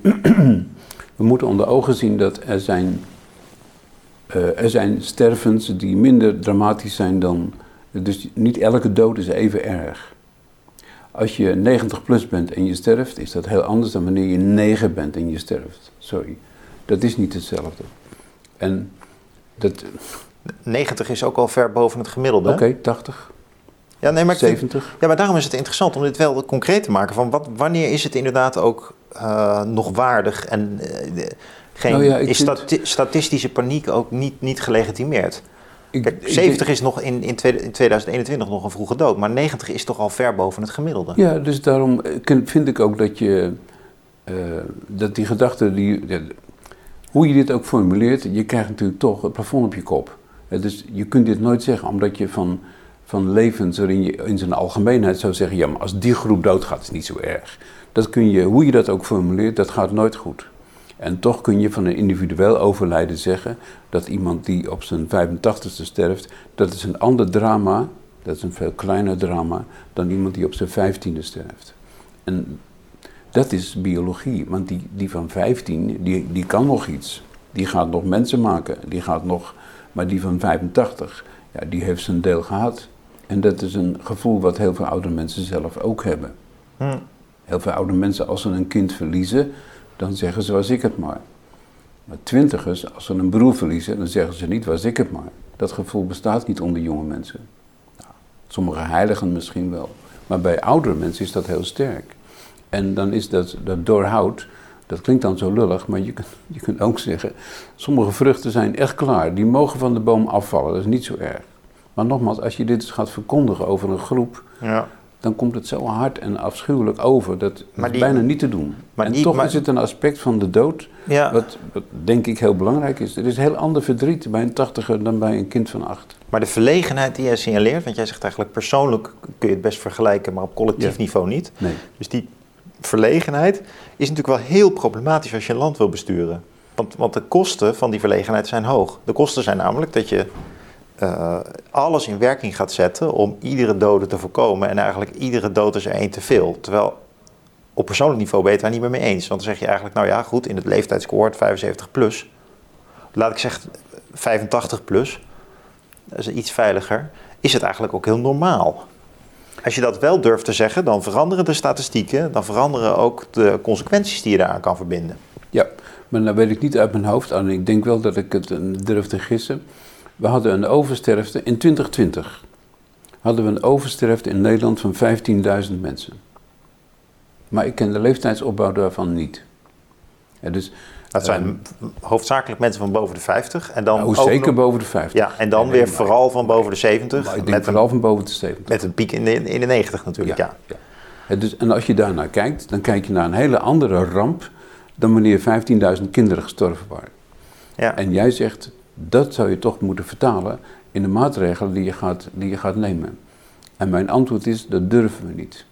we moeten onder ogen zien dat er zijn, uh, er zijn stervens die minder dramatisch zijn dan. Dus niet elke dood is even erg. Als je 90 plus bent en je sterft, is dat heel anders dan wanneer je 9 bent en je sterft. Sorry. Dat is niet hetzelfde. En dat. 90 is ook al ver boven het gemiddelde. Oké, 80. Ja, nee, maar 70. ja, maar daarom is het interessant om dit wel concreet te maken. Van wat, wanneer is het inderdaad ook uh, nog waardig en uh, geen, nou ja, is stati statistische paniek ook niet, niet gelegitimeerd? Ik, Kijk, 70 is nog in, in, 2021 nog een vroege dood, maar 90 is toch al ver boven het gemiddelde. Ja, dus daarom eh, vind ik ook dat je uh, dat die gedachte, die, hoe je dit ook formuleert, je krijgt natuurlijk toch het plafond op je kop. Dus je kunt dit nooit zeggen omdat je van van levens waarin je in zijn algemeenheid zou zeggen, ja, maar als die groep doodgaat, is niet zo erg. Dat kun je, hoe je dat ook formuleert, dat gaat nooit goed. En toch kun je van een individueel overlijden zeggen dat iemand die op zijn 85ste sterft, dat is een ander drama, dat is een veel kleiner drama dan iemand die op zijn 15e sterft. En dat is biologie, want die, die van 15, die, die kan nog iets. Die gaat nog mensen maken, die gaat nog, maar die van 85, ja, die heeft zijn deel gehad. En dat is een gevoel wat heel veel oude mensen zelf ook hebben. Hm. Heel veel oude mensen, als ze een kind verliezen, dan zeggen ze was ik het maar. Maar twintigers, als ze een broer verliezen, dan zeggen ze niet was ik het maar. Dat gevoel bestaat niet onder jonge mensen. Nou, sommige heiligen misschien wel. Maar bij oudere mensen is dat heel sterk. En dan is dat, dat doorhoud, dat klinkt dan zo lullig, maar je, je kunt ook zeggen, sommige vruchten zijn echt klaar. Die mogen van de boom afvallen, dat is niet zo erg. Maar nogmaals, als je dit gaat verkondigen over een groep, ja. dan komt het zo hard en afschuwelijk over. Dat, is bijna niet te doen. Maar en toch is het een aspect van de dood, wat, wat, denk ik heel belangrijk is. Er is heel ander verdriet bij een tachtiger dan bij een kind van acht. Maar de verlegenheid die jij signaleert, want jij zegt eigenlijk persoonlijk kun je het best vergelijken, maar op collectief niveau niet. Nee. Dus die verlegenheid is natuurlijk wel heel problematisch als je een land wil besturen. Want, want de kosten van die verlegenheid zijn hoog. De kosten zijn namelijk dat je uh, alles in werking gaat zetten om iedere dode te voorkomen. En eigenlijk iedere dood is er één te veel. Terwijl op persoonlijk niveau ben je het daar niet meer mee eens. Want dan zeg je eigenlijk, nou ja, goed, in het leeftijdscohort 75 plus. Laat ik zeggen 85 plus. Dat is iets veiliger. Is het eigenlijk ook heel normaal. Als je dat wel durft te zeggen, dan veranderen de statistieken. Dan veranderen ook de consequenties die je daaraan kan verbinden. Ja, maar dan weet ik niet uit mijn hoofd. En ik denk wel dat ik het durf te gissen. We hadden een oversterfte in 2020. Hadden we een oversterfte in Nederland van 15.000 mensen. Maar ik ken de leeftijdsopbouw daarvan niet. Ja, dus, dat zijn ehm, hoofdzakelijk mensen van boven de 50. En dan nou, zeker boven de 50. Ja, en dan weer vooral van boven de 70. ik denk vooral van boven de 70. Met een piek in de, in de 90 natuurlijk, ja. ja. ja. Dus, en als je daarnaar kijkt, dan kijk je naar een hele andere ramp dan wanneer 15.000 kinderen gestorven waren. Ja. En jij zegt, dat zou je toch moeten vertalen in de maatregelen die je gaat, die je gaat nemen. En mijn antwoord is, dat durven we niet.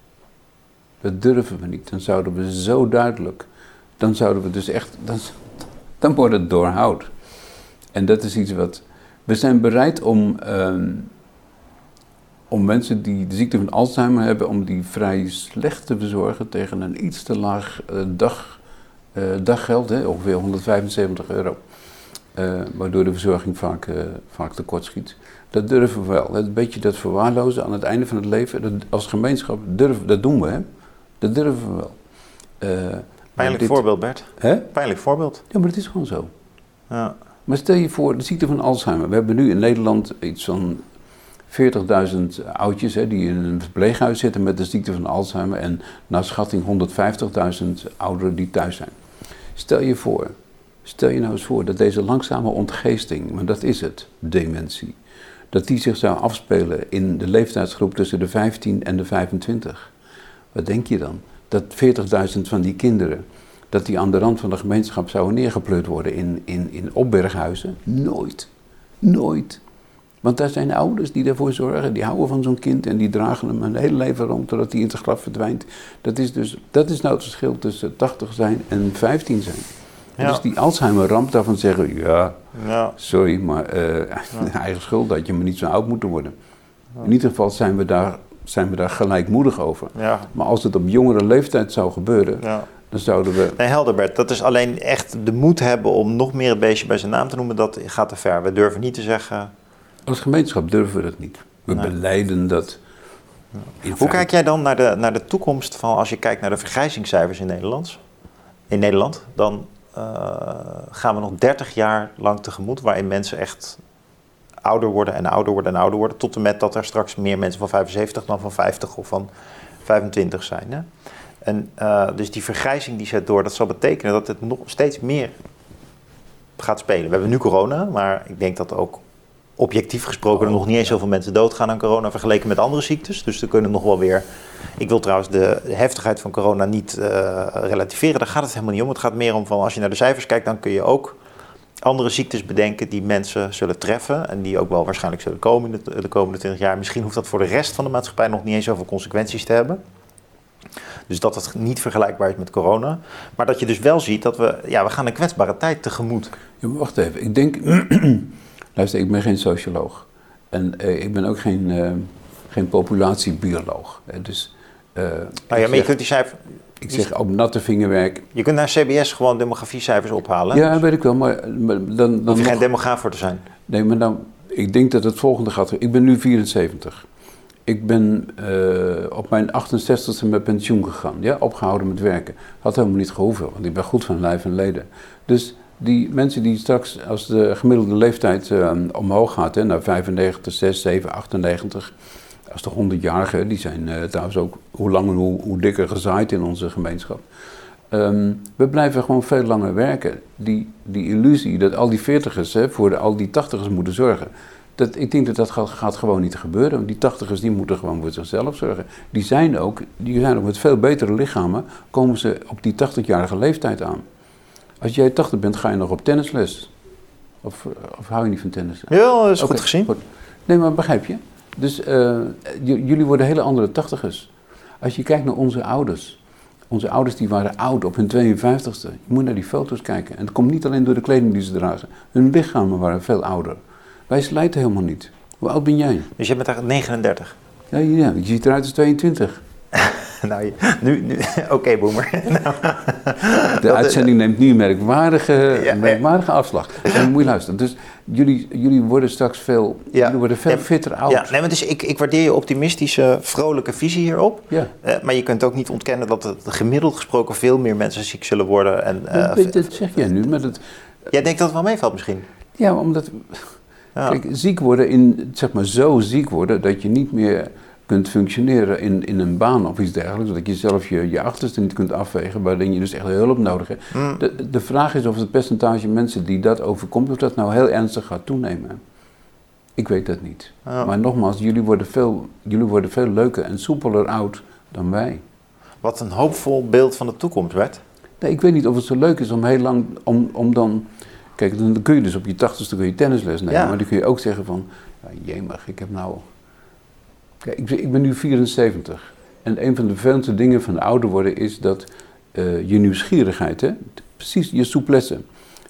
Dat durven we niet. Dan zouden we zo duidelijk, dan zouden we dus echt, dan, dan wordt het doorhoud. En dat is iets wat, we zijn bereid om, ehm, om mensen die de ziekte van Alzheimer hebben, om die vrij slecht te verzorgen tegen een iets te laag uh, dag, uh, daggeld, hè, ongeveer 175 euro. Uh, waardoor de verzorging vaak, uh, vaak tekortschiet. Dat durven we wel. Een beetje dat verwaarlozen aan het einde van het leven, dat, als gemeenschap, durven, dat doen we. Hè? Dat durven we wel. Uh, Pijnlijk voorbeeld, Bert. Hè? Pijnlijk voorbeeld. Ja, maar het is gewoon zo. Ja. Maar stel je voor, de ziekte van Alzheimer. We hebben nu in Nederland iets van 40.000 oudjes hè, die in een verpleeghuis zitten met de ziekte van Alzheimer. En naar schatting 150.000 ouderen die thuis zijn. Stel je voor, Stel je nou eens voor dat deze langzame ontgeesting, maar dat is het, dementie, dat die zich zou afspelen in de leeftijdsgroep tussen de 15 en de 25. Wat denk je dan? dat 40.000 van die kinderen, dat die aan de rand van de gemeenschap zouden neergepleurd worden in, in, in opberghuizen? Nooit. Nooit. Want daar zijn ouders die daarvoor zorgen, die houden van zo'n kind en die dragen hem een hele leven rond totdat hij in het graf verdwijnt. Dat is dus, dat is nou het verschil tussen 80 zijn en 15 zijn. Ja. Dus die Alzheimer-ramp daarvan zeggen, ja, ja. sorry, maar uh, eigen schuld dat je maar niet zo oud moet worden. In ieder geval zijn we daar, zijn we daar gelijkmoedig over. Maar als het op jongere leeftijd zou gebeuren, dan zouden we... Nee, Helderbert, dat is alleen echt de moed hebben om nog meer het beestje bij zijn naam te noemen, dat gaat te ver. We durven niet te zeggen... Als gemeenschap durven we dat niet. We beleiden dat... Hoe kijk jij dan naar de, naar de toekomst van, als je kijkt naar de vergrijzingscijfers in Nederland, in Nederland, dan gaan we nog 30 jaar lang tegemoet, waarin mensen echt ouder worden en ouder worden en ouder worden, tot en met dat er straks meer mensen van 75 dan van 50 of van 25 zijn. Hè? En uh, dus die vergrijzing die zet door, dat zal betekenen dat het nog steeds meer gaat spelen. We hebben nu corona, maar ik denk dat ook objectief gesproken er nog niet eens zoveel mensen doodgaan aan corona vergeleken met andere ziektes. Dus er kunnen nog wel weer. Ik wil trouwens de heftigheid van corona niet uh, relativeren. Daar gaat het helemaal niet om. Het gaat meer om van als je naar de cijfers kijkt, dan kun je ook andere ziektes bedenken die mensen zullen treffen. En die ook wel waarschijnlijk zullen komen in de, de komende 20 jaar. Misschien hoeft dat voor de rest van de maatschappij nog niet eens zoveel consequenties te hebben. Dus dat het niet vergelijkbaar is met corona. Maar dat je dus wel ziet dat we, ja, we gaan een kwetsbare tijd tegemoet. Wacht even. Ik denk Luister, ik ben geen socioloog. En eh, ik ben ook geen, uh, geen populatiebioloog. dus, uh, nou ja, maar je kunt die cijfers... Ik zeg op natte vingerwerk. Je kunt naar CBS gewoon demografiecijfers ophalen. Ja, weet ik wel, maar, dan... dan Hoef je geen demograaf voor te zijn. Nee, maar dan, ik denk dat het volgende gaat... Ik ben nu 74. Ik ben op mijn 68e met pensioen gegaan. Ja, opgehouden met werken. Had helemaal niet gehoeven, want ik ben goed van lijf en leden. Dus die mensen die straks, als de gemiddelde leeftijd uh, omhoog gaat, hè, naar 95, 6, 7, 98, als de 100-jarigen, die zijn uh, trouwens ook hoe langer hoe, hoe dikker gezaaid in onze gemeenschap. Um, we blijven gewoon veel langer werken. Die, die illusie dat al die 40ers hè, voor al die 80ers moeten zorgen. Dat, ik denk dat dat gaat, gaat gewoon niet gebeuren. Die 80ers die moeten gewoon voor zichzelf zorgen. Die zijn ook, die zijn ook met veel betere lichamen, komen ze op die 80-jarige leeftijd aan. Als jij 80 bent, ga je nog op tennisles? Of, of hou je niet van tennis? Ja, dat is goed gezien. Nee, maar begrijp je? Dus uh, jullie worden hele andere tachtigers. Als je kijkt naar onze ouders. Onze ouders die waren oud op hun 52ste. Je moet naar die foto's kijken. En het komt niet alleen door de kleding die ze dragen. Hun lichamen waren veel ouder. Wij slijten helemaal niet. Hoe oud ben jij? Dus je bent eigenlijk 39? Ja, ja, je ziet eruit als 22. nou, nu, nu oké, okay, boomer. de uitzending neemt nu een merkwaardige, ja, merkwaardige afslag. En moet je luisteren. Dus jullie, jullie worden straks veel, ja. jullie worden veel fitter oud. Ja, nee, maar dus ik, ik waardeer je optimistische, vrolijke visie hierop. Ja. Uh, maar je kunt ook niet ontkennen dat het gemiddeld gesproken veel meer mensen ziek zullen worden. En, uh, dat, dat, zeg jij nu, maar dat... Jij denkt dat het wel meevalt misschien? Ja, omdat... Kijk, ziek worden, in, zeg maar zo ziek worden dat je niet meer kunt functioneren in, in een baan of iets dergelijks, dat je zelf je, je achterste niet kunt afwegen, waarin je dus echt hulp nodig hebt. Mm. De, de vraag is of het percentage mensen die dat overkomt, of dat nou heel ernstig gaat toenemen. Ik weet dat niet. Maar nogmaals, jullie worden, veel, jullie worden veel leuker en soepeler oud dan wij. Wat een hoopvol beeld van de toekomst werd. Nee, ik weet niet of het zo leuk is om heel lang, om, om dan... Kijk, dan kun je dus op je tachtigste kun je tennisles nemen, maar dan kun je ook zeggen van... Ja, jemig, ik heb nou ik, ik, ben nu 74. En een van de vervelendste dingen van ouder worden is dat uh, je nieuwsgierigheid, hè, precies je souplesse.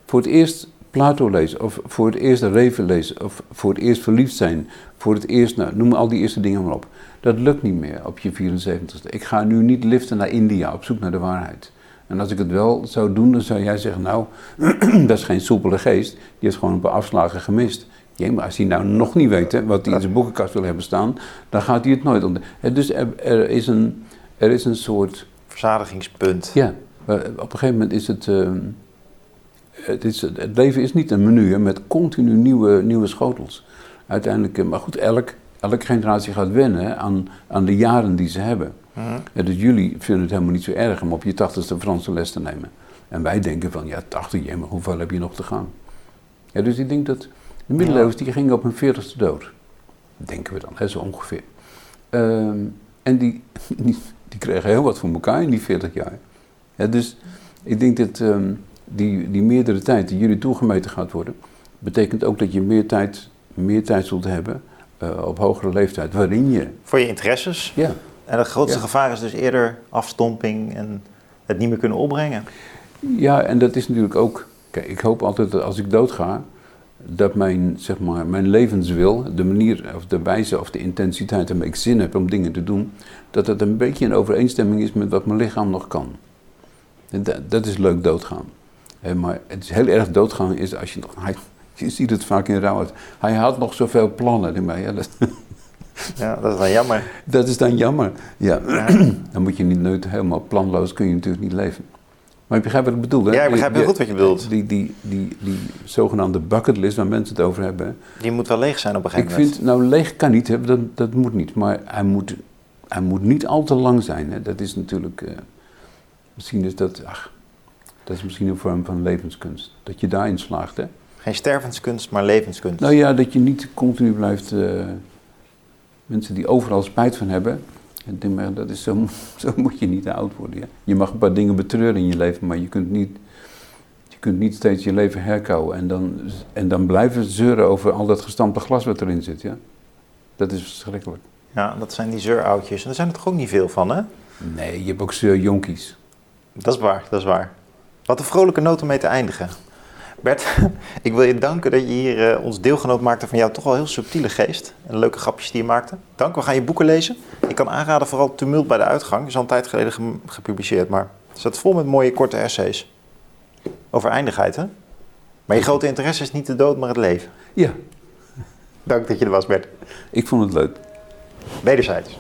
Voor het eerst Plato lezen, of voor het eerst Reven lezen, of voor het eerst verliefd zijn, voor het eerst, nou, noem al die eerste dingen maar op. Dat lukt niet meer op je 74ste. Ik ga nu niet liften naar India op zoek naar de waarheid. En als ik het wel zou doen, dan zou jij zeggen, nou, dat is geen soepele geest, die heeft gewoon een paar afslagen gemist. Ja, maar als hij nou nog niet weet wat hij in zijn boekenkast wil hebben staan, dan gaat hij het nooit ontdekken. Dus er, er, is een, er is een soort... Verzadigingspunt. Ja, op een gegeven moment is het... Ehm, het, is, het leven is niet een menu met continu nieuwe, nieuwe schotels. Uiteindelijk, eh, maar goed, elk, elke generatie gaat wennen aan, aan de jaren die ze hebben. Mhm. dus jullie vinden het helemaal niet zo erg om op je tachtigste Franse les te nemen. En wij denken van, ja, tachtig, maar hoeveel heb je nog te gaan? Ja, dus ik denk dat de middeleeuwers die gingen op hun veertigste dood. Denken we dan, hè, zo ongeveer. Ehm, en die, die kregen heel wat voor elkaar in die 40 jaar. dus ik denk dat ehm, die, die meerdere tijd die jullie toegemeten gaat worden, betekent ook dat je meer tijd, meer tijd zult hebben uh, op hogere leeftijd, waarin je... Voor je interesses? Ja. En het grootste gevaar is dus eerder afstomping en het niet meer kunnen opbrengen. Ja, en dat is natuurlijk ook... Kijk, ik hoop altijd dat als ik doodga, dat mijn, zeg maar, mijn levenswil, de manier of de wijze of de intensiteit waarmee ik zin heb om dingen te doen, dat dat een beetje in overeenstemming is met wat mijn lichaam nog kan. Dat, dat is leuk doodgaan. maar het is heel erg doodgaan is als je nog. Hij, je ziet het vaak in rouw. Hij had nog zoveel plannen. Maar ja, dat, ja, dat is dan jammer. Dat is dan jammer. Ja. dan moet je niet helemaal planloos kun je natuurlijk niet leven. Maar je begrijpt wat ik bedoel, hè? Ja, ik begrijp heel goed wat je bedoelt. Die, die, die, die zogenaamde bucketlist waar mensen het over hebben. Die moet wel leeg zijn op een gegeven moment. Ik vind, nou leeg kan niet, dat, dat moet niet. Maar hij moet, hij moet niet al te lang zijn. Hè? Dat is natuurlijk, uh, misschien is dat, ach, dat is misschien een vorm van levenskunst. Dat je daarin slaagt, hè? Geen stervenskunst, maar levenskunst. Nou ja, dat je niet continu blijft, uh, mensen die overal spijt van hebben, ik denk maar, dat is zo, zo moet je niet oud worden. Ja? Je mag een paar dingen betreuren in je leven, maar je kunt niet, je kunt niet steeds je leven herkouwen en dan, en dan blijven zeuren over al dat gestampte glas wat erin zit. Ja? Dat is verschrikkelijk. Ja, dat zijn die zeuroudjes. En daar zijn er toch ook niet veel van, hè? Nee, je hebt ook zeurjonkies. Dat is waar, dat is waar. Wat een vrolijke noot om mee te eindigen. Bert, ik wil je danken dat je hier uh, ons deelgenoot maakte van jouw toch wel heel subtiele geest. En leuke grapjes die je maakte. Dank, we gaan je boeken lezen. Ik kan aanraden vooral Tumult bij de Uitgang. Is al een tijd geleden gepubliceerd, maar het staat vol met mooie korte essays. Over eindigheid, hè? Maar je grote interesse is niet de dood, maar het leven. Ja. Dank dat je er was, Bert. Ik vond het leuk. Wederzijds.